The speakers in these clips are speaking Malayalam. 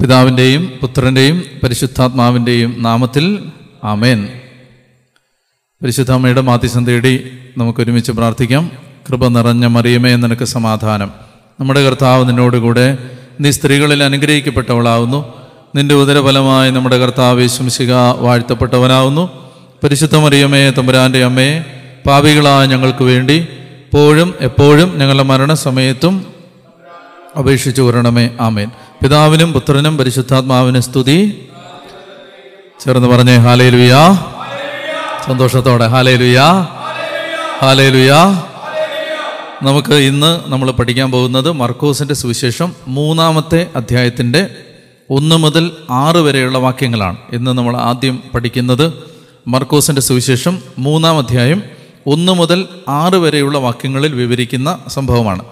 പിതാവിന്റെയും പുത്രന്റെയും പരിശുദ്ധാത്മാവിന്റെയും നാമത്തിൽ ആമേൻ. പരിശുദ്ധാമ്മയുടെ മാധ്യസം തേടി നമുക്കൊരുമിച്ച് പ്രാർത്ഥിക്കാം. കൃപ നിറഞ്ഞ മറിയമേ നിനക്ക് സമാധാനം. നമ്മുടെ കർത്താവ് നിന്നോടുകൂടെ നീ സ്ത്രീകളിൽ അനുഗ്രഹിക്കപ്പെട്ടവളാവുന്നു. നിന്റെ ഉദരഫലമായി നമ്മുടെ കർത്താവ് ശംശിക വാഴ്ത്തപ്പെട്ടവനാവുന്നു. പരിശുദ്ധ മറിയമേ തമ്പുരാന്റെ അമ്മയെ പാപികളായ ഞങ്ങൾക്ക് വേണ്ടി എപ്പോഴും എപ്പോഴും ഞങ്ങളുടെ മരണസമയത്തും അപേക്ഷിച്ചു വരണമേ. ആമേൻ. പിതാവിനും പുത്രനും പരിശുദ്ധാത്മാവിനും സ്തുതി. ചേർന്ന് പറഞ്ഞേ ഹാലേ ലുയാ സന്തോഷത്തോടെ ഹാലേ ലുയാ ഹാലേ ലുയാ നമുക്ക് ഇന്ന് നമ്മൾ പഠിക്കാൻ പോകുന്നത് മർക്കോസിന്റെ സുവിശേഷം മൂന്നാമത്തെ അധ്യായത്തിന്റെ ഒന്ന് മുതൽ ആറ് വരെയുള്ള വാക്യങ്ങളാണ് ഇന്ന് നമ്മൾ ആദ്യം പഠിക്കുന്നത്. മർക്കോസിന്റെ സുവിശേഷം മൂന്നാം അധ്യായം ഒന്ന് മുതൽ ആറ് വരെയുള്ള വാക്യങ്ങളിൽ വിവരിക്കുന്ന സംഭവമാണ്.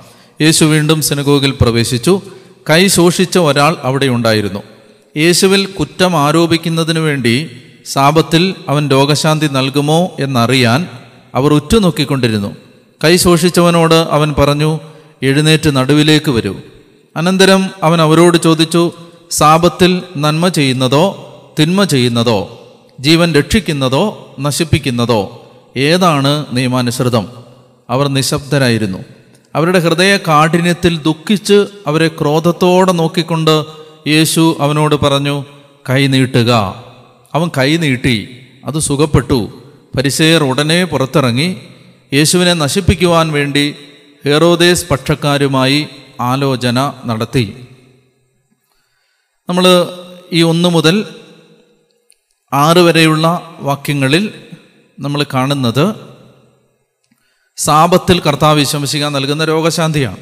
യേശു വീണ്ടും സിനഗോഗിൽ പ്രവേശിച്ചു. കൈ ശോഷിച്ച ഒരാൾ അവിടെ ഉണ്ടായിരുന്നു. യേശുവിൽ കുറ്റം ആരോപിക്കുന്നതിനു വേണ്ടി സാപത്തിൽ അവൻ രോഗശാന്തി നൽകുമോ എന്നറിയാൻ അവർ ഉറ്റുനോക്കിക്കൊണ്ടിരുന്നു. കൈ ശോഷിച്ചവനോട് അവൻ പറഞ്ഞു എഴുന്നേറ്റ് നടുവിലേക്ക് വരൂ. അനന്തരം അവൻ അവരോട് ചോദിച്ചു സാപത്തിൽ നന്മ ചെയ്യുന്നതോ തിന്മ ചെയ്യുന്നതോ ജീവൻ രക്ഷിക്കുന്നതോ നശിപ്പിക്കുന്നതോ ഏതാണ് നിയമാനുസൃതം? അവർ നിശബ്ദരായിരുന്നു. അവരുടെ ഹൃദയ കാഠിന്യത്തിൽ ദുഃഖിച്ച് അവരെ ക്രോധത്തോടെ നോക്കിക്കൊണ്ട് യേശു അവനോട് പറഞ്ഞു കൈ നീട്ടുക. അവൻ കൈ നീട്ടി അത് സുഖപ്പെട്ടു. പരിസയർ ഉടനെ പുറത്തിറങ്ങി. യേശുവിനെ നശിപ്പിക്കുവാൻ വേണ്ടി ഹെറോദേസ് പക്ഷക്കാരുമായി ആലോചന നടത്തി. നമ്മൾ ഈ ഒന്ന് മുതൽ ആറ് വരെയുള്ള വാക്യങ്ങളിൽ നമ്മൾ കാണുന്നത് സാപത്തിൽ കർത്താവ് വിശംസിക്കാൻ നൽകുന്ന രോഗശാന്തിയാണ്.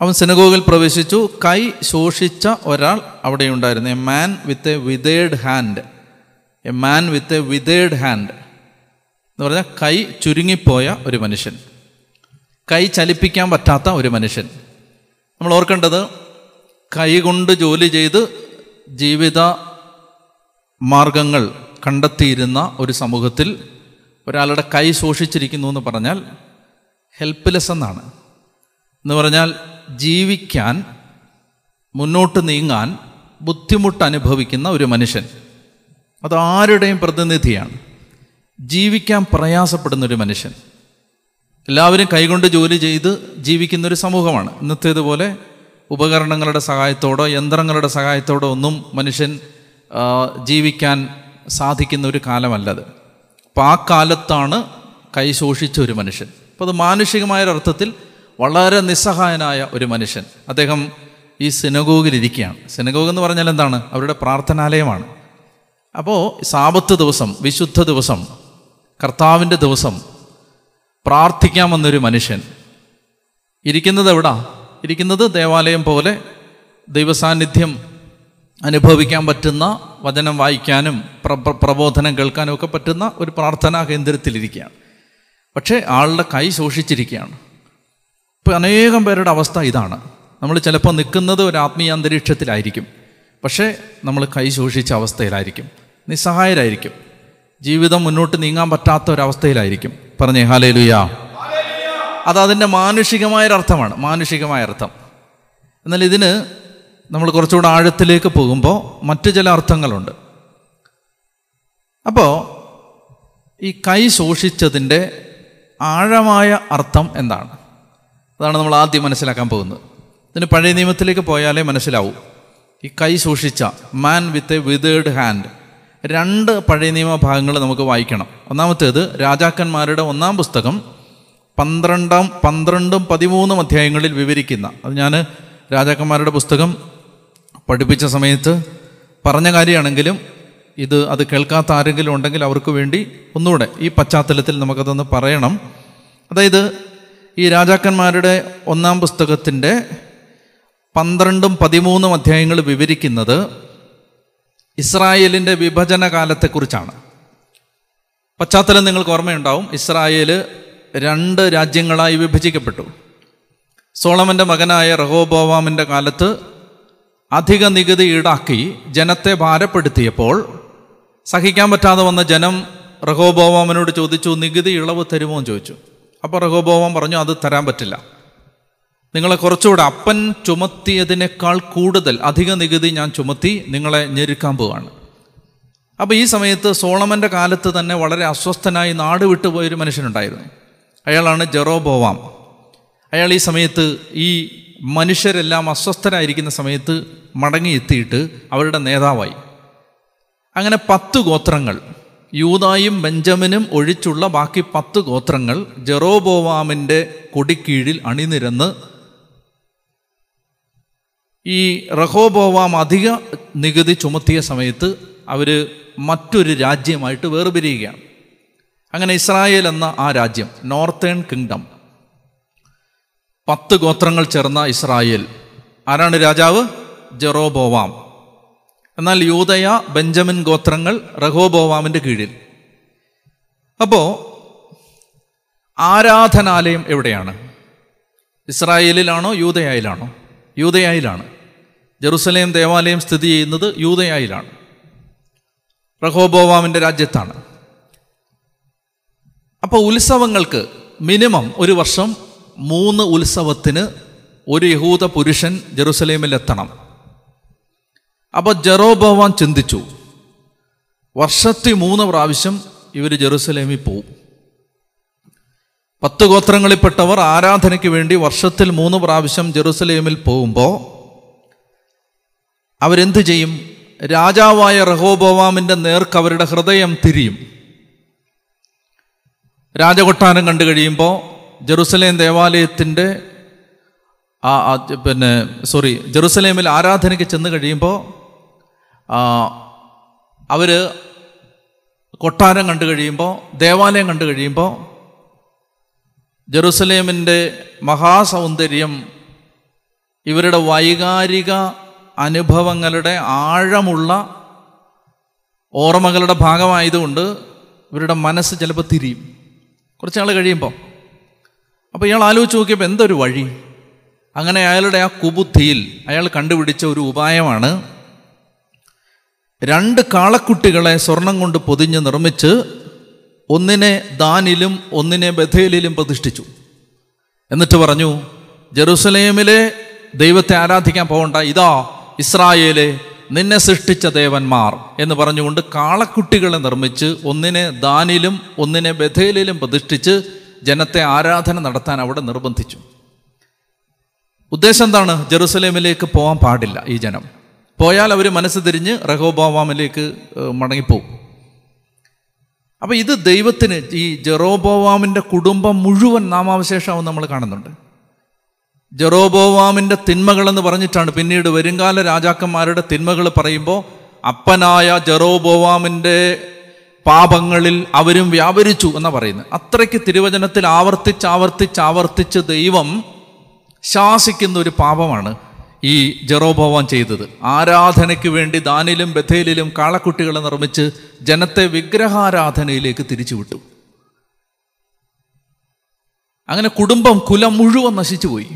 അവൻ സിനഗോഗിൽ പ്രവേശിച്ചു. കൈ ശോഷിച്ച ഒരാൾ അവിടെ ഉണ്ടായിരുന്നു a man with a വിതേഡ് hand. A man with a വിതേഡ് hand. എന്ന് പറഞ്ഞാൽ കൈ ചുരുങ്ങിപ്പോയ ഒരു മനുഷ്യൻ. കൈ ചലിപ്പിക്കാൻ പറ്റാത്ത ഒരു മനുഷ്യൻ. നമ്മൾ ഓർക്കേണ്ടത് കൈ കൊണ്ട് ജോലി ചെയ്ത് ജീവിത മാർഗങ്ങൾ കണ്ടെത്തിയിരുന്ന ഒരു സമൂഹത്തിൽ ഒരാളുടെ കൈ സൂക്ഷിച്ചിരിക്കുന്നു എന്ന് പറഞ്ഞാൽ ഹെൽപ്പ്ലെസ് എന്നാണ്. എന്ന് പറഞ്ഞാൽ ജീവിക്കാൻ മുന്നോട്ട് നീങ്ങാൻ ബുദ്ധിമുട്ട് അനുഭവിക്കുന്ന ഒരു മനുഷ്യൻ. അത് ആരുടെയും പ്രതിനിധിയാണ്. ജീവിക്കാൻ പ്രയാസപ്പെടുന്ന ഒരു മനുഷ്യൻ. എല്ലാവരും കൈകൊണ്ട് ജോലി ചെയ്ത് ജീവിക്കുന്നൊരു സമൂഹമാണ്. ഇന്നത്തേതുപോലെ ഉപകരണങ്ങളുടെ സഹായത്തോടോ യന്ത്രങ്ങളുടെ സഹായത്തോടോ ഒന്നും മനുഷ്യൻ ജീവിക്കാൻ സാധിക്കുന്ന ഒരു കാലമല്ലത്. അപ്പം ആ കാലത്താണ് കൈ ശോഷിച്ച ഒരു മനുഷ്യൻ. അപ്പോൾ അത് മാനുഷികമായ ഒരർത്ഥത്തിൽ വളരെ നിസ്സഹായനായ ഒരു മനുഷ്യൻ. അദ്ദേഹം ഈ സിനഗോഗിലിരിക്കുകയാണ്. സിനഗോഗ് എന്ന് പറഞ്ഞാൽ എന്താണ്? അവരുടെ പ്രാർത്ഥനാലയമാണ്. അപ്പോൾ സാപത്ത് ദിവസം വിശുദ്ധ ദിവസം കർത്താവിന്റെ ദിവസം പ്രാർത്ഥിക്കാൻ വന്നൊരു മനുഷ്യൻ. ഇരിക്കുന്നത് എവിടാ? ഇരിക്കുന്നത് ദേവാലയം പോലെ ദൈവസാന്നിധ്യം അനുഭവിക്കാൻ പറ്റുന്ന വചനം വായിക്കാനും പ്ര- പ്ര- പ്രബോധനം കേൾക്കാനും ഒക്കെ പറ്റുന്ന ഒരു പ്രാർത്ഥനാ കേന്ദ്രത്തിലിരിക്കുകയാണ്. പക്ഷേ ആളുടെ കൈ ശോഷിച്ചിരിക്കുകയാണ് ഇപ്പോൾ അനേകം പേരുടെ അവസ്ഥ ഇതാണ്. നമ്മൾ ചിലപ്പോൾ നിൽക്കുന്നത് ഒരു ആത്മീയ അന്തരീക്ഷത്തിലായിരിക്കും. പക്ഷേ നമ്മൾ കൈ ശോഷിച്ച അവസ്ഥയിലായിരിക്കും. നിസ്സഹായരായിരിക്കും. ജീവിതം മുന്നോട്ട് നീങ്ങാൻ പറ്റാത്ത ഒരവസ്ഥയിലായിരിക്കും പറഞ്ഞേ ഹാലേ ലുയാ അത് അതിന്റെ മാനുഷികമായൊരർത്ഥമാണ്. മാനുഷികമായ അർത്ഥം എന്നാൽ ഇതിന് നമ്മൾ കുറച്ചുകൂടെ ആഴത്തിലേക്ക് പോകുമ്പോൾ മറ്റു ചില അർത്ഥങ്ങളുണ്ട്. അപ്പോൾ ഈ കൈ ശോഷിച്ചതിന്റെ ആഴമായ അർത്ഥം എന്താണ്? അതാണ് നമ്മൾ ആദ്യം മനസ്സിലാക്കാൻ പോകുന്നത്. ഇതിന് പഴയ നിയമത്തിലേക്ക് പോയാലേ മനസ്സിലാവൂ. ഈ കൈ സൂക്ഷിച്ച മാൻ വിത്ത് എ വിതേഡ് ഹാൻഡ് രണ്ട് പഴയ നിയമ ഭാഗങ്ങൾ നമുക്ക് വായിക്കണം. ഒന്നാമത്തേത് രാജാക്കന്മാരുടെ ഒന്നാം പുസ്തകം പന്ത്രണ്ടാം പന്ത്രണ്ടും പതിമൂന്നും അധ്യായങ്ങളിൽ വിവരിക്കുന്ന അത് ഞാൻ രാജാക്കന്മാരുടെ പുസ്തകം പഠിപ്പിച്ച സമയത്ത് പറഞ്ഞ കാര്യമാണെങ്കിലും ഇത് അത് കേൾക്കാത്ത ആരെങ്കിലും ഉണ്ടെങ്കിൽ അവർക്ക് വേണ്ടി ഒന്നുകൂടെ ഈ പശ്ചാത്തലത്തിൽ നമുക്കതൊന്ന് പറയണം. അതായത് ഈ രാജാക്കന്മാരുടെ ഒന്നാം പുസ്തകത്തിന്റെ പന്ത്രണ്ടും പതിമൂന്നും അധ്യായങ്ങൾ വിവരിക്കുന്നത് ഇസ്രായേലിന്റെ വിഭജന കാലത്തെക്കുറിച്ചാണ് പശ്ചാത്തലം നിങ്ങൾക്ക് ഓർമ്മയുണ്ടാവും. ഇസ്രായേൽ രണ്ട് രാജ്യങ്ങളായി വിഭജിക്കപ്പെട്ടു. സോളമന്റെ മകനായ റഹോബോവാമിന്റെ കാലത്ത് അധിക നികുതി ഈടാക്കി ജനത്തെ ഭാരപ്പെടുത്തിയപ്പോൾ സഹിക്കാൻ പറ്റാതെ വന്ന ജനം റഹോബോവാമനോട് ചോദിച്ചു നികുതി ഇളവ് തരുമോ? എന്ന് ചോദിച്ചു. അപ്പോൾ റഹോബോവാം പറഞ്ഞു അത് തരാൻ പറ്റില്ല. നിങ്ങളെ കുറച്ചുകൂടെ അപ്പൻ ചുമത്തിയതിനേക്കാൾ കൂടുതൽ അധിക നികുതി ഞാൻ ചുമത്തി നിങ്ങളെ ഞെരുക്കാൻ പോവാണ്. അപ്പോൾ ഈ സമയത്ത് സോളമന്റെ കാലത്ത് തന്നെ വളരെ അസ്വസ്ഥനായി നാട് വിട്ടുപോയൊരു മനുഷ്യനുണ്ടായിരുന്നു. അയാളാണ് ജെറോബോവാം. അയാൾ ഈ സമയത്ത് ഈ മനുഷ്യരെല്ലാം അസ്വസ്ഥരായിരിക്കുന്ന സമയത്ത് മടങ്ങിയെത്തിയിട്ട് അവരുടെ നേതാവായി. അങ്ങനെ പത്ത് ഗോത്രങ്ങൾ യൂതായും ബെഞ്ചമിനും ഒഴിച്ചുള്ള ബാക്കി പത്ത് ഗോത്രങ്ങൾ ജെറോബോവാമിന്റെ കൊടിക്കീഴിൽ അണിനിരന്ന് ഈ റഹോബോവാം അധിക നികുതി ചുമത്തിയ സമയത്ത് അവർ മറ്റൊരു രാജ്യമായിട്ട് വേർപിരിയുകയാണ്. അങ്ങനെ ഇസ്രായേൽ എന്ന ആ രാജ്യം നോർത്തേൺ കിങ്ഡം പത്ത് ഗോത്രങ്ങൾ ചേർന്ന ഇസ്രായേൽ. ആരാണ് രാജാവ്? ജെറോബോവാം. എന്നാൽ യൂതയ ബെഞ്ചമിൻ ഗോത്രങ്ങൾ റഹോബോവാമിന്റെ കീഴിൽ. അപ്പോൾ ആരാധനാലയം എവിടെയാണ്? ഇസ്രായേലിലാണോ യൂതയായിലാണോ യൂതയായിലാണ് ജെറുസലേം ദേവാലയം സ്ഥിതി ചെയ്യുന്നത് യൂതയായിലാണ് റഹോബോവാമിന്റെ രാജ്യത്താണ്. അപ്പോൾ ഉത്സവങ്ങൾക്ക് മിനിമം ഒരു വർഷം മൂന്ന് ഉത്സവത്തിന് ഒരു യഹൂദ പുരുഷൻ ജെറുസലേമിൽ എത്തണം അപ്പോൾ ജെറോബോവാൻ ചിന്തിച്ചു വർഷത്തിൽ മൂന്ന് പ്രാവശ്യം ഇവർ ജെറുസലേമിൽ പോവും. പത്ത് ഗോത്രങ്ങളിൽപ്പെട്ടവർ ആരാധനയ്ക്ക് വേണ്ടി വർഷത്തിൽ മൂന്ന് പ്രാവശ്യം ജെറുസലേമിൽ പോകുമ്പോൾ അവരെന്ത് ചെയ്യും? രാജാവായ റഹോബോവാമിന്റെ നേർക്ക് അവരുടെ ഹൃദയം തിരിയും. രാജകൊട്ടാരം കണ്ടു കഴിയുമ്പോൾ ജെറുസലേം ദേവാലയത്തിന്റെ ആ പിന്നെ സോറി ജെറുസലേമിൽ ആരാധനയ്ക്ക് ചെന്ന് കഴിയുമ്പോൾ അവർ കൊട്ടാരം കണ്ടു കഴിയുമ്പോൾ ദേവാലയം കണ്ടു കഴിയുമ്പോൾ ജെറുസലേമിന്റെ മഹാസൗന്ദര്യം ഇവരുടെ വൈകാരിക അനുഭവങ്ങളുടെ ആഴമുള്ള ഓർമ്മകളുടെ ഭാഗമായതുകൊണ്ട് ഇവരുടെ മനസ്സ് ചിലപ്പോൾ തിരിയും. കുറച്ച് നാൾ കഴിയുമ്പോൾ. അപ്പോൾ ഇയാൾ ആലോചിച്ച് നോക്കിയപ്പോൾ എന്തൊരു വഴി? അങ്ങനെ അയാളുടെ ആ കുബുദ്ധിയിൽ അയാൾ കണ്ടുപിടിച്ച ഒരു ഉപായമാണ് രണ്ട് കാളക്കുട്ടികളെ സ്വർണം കൊണ്ട് പൊതിഞ്ഞ് നിർമ്മിച്ച് ഒന്നിനെ ദാനിലും ഒന്നിനെ ബഥേലിലും പ്രതിഷ്ഠിച്ചു. എന്നിട്ട് പറഞ്ഞു ജെറുസലേമിലെ ദൈവത്തെ ആരാധിക്കാൻ പോകണ്ട ഇതാ ഇസ്രായേലെ നിന്നെ സൃഷ്ടിച്ച ദേവന്മാർ. എന്ന് പറഞ്ഞുകൊണ്ട് കാളക്കുട്ടികളെ നിർമ്മിച്ച് ഒന്നിനെ ദാനിലും ഒന്നിനെ ബഥേലിലും പ്രതിഷ്ഠിച്ച് ജനത്തെ ആരാധന നടത്താൻ അവിടെ നിർബന്ധിച്ചു. ഉദ്ദേശം എന്താണ്? ജെറുസലേമിലേക്ക് പോകാൻ പാടില്ല ഈ ജനം. പോയാൽ അവർ മനസ്സ് തിരിഞ്ഞ് റഹോബോവാമിലേക്ക് മടങ്ങിപ്പോകും അപ്പോൾ ഇത് ദൈവത്തിന് ഈ ജെറോബോവാമിന്റെ കുടുംബം മുഴുവൻ നാമാവശേഷമാവും നമ്മൾ കാണുന്നുണ്ട്. ജെറോബോവാമിന്റെ തിന്മകളെന്ന് പറഞ്ഞിട്ടാണ് പിന്നീട് വരുംകാല രാജാക്കന്മാരുടെ തിന്മകൾ പറയുമ്പോൾ അപ്പനായ ജെറോബോവാമിന്റെ പാപങ്ങളിൽ അവരും വ്യാപരിച്ചു എന്നാ പറയുന്നത്. അത്രയ്ക്ക് തിരുവചനത്തിൽ ആവർത്തിച്ച് ആവർത്തിച്ച് ആവർത്തിച്ച് ദൈവം ശാസിക്കുന്ന ഒരു പാപമാണ് ഈ ജെറോബോവാൻ ചെയ്തത്. ആരാധനയ്ക്ക് വേണ്ടി ദാനിലും ബഥേലിലും കാളക്കുട്ടികളെ നിർമ്മിച്ച് ജനത്തെ വിഗ്രഹാരാധനയിലേക്ക് തിരിച്ചുവിട്ടു. അങ്ങനെ കുടുംബം കുലം മുഴുവൻ നശിച്ചുപോയി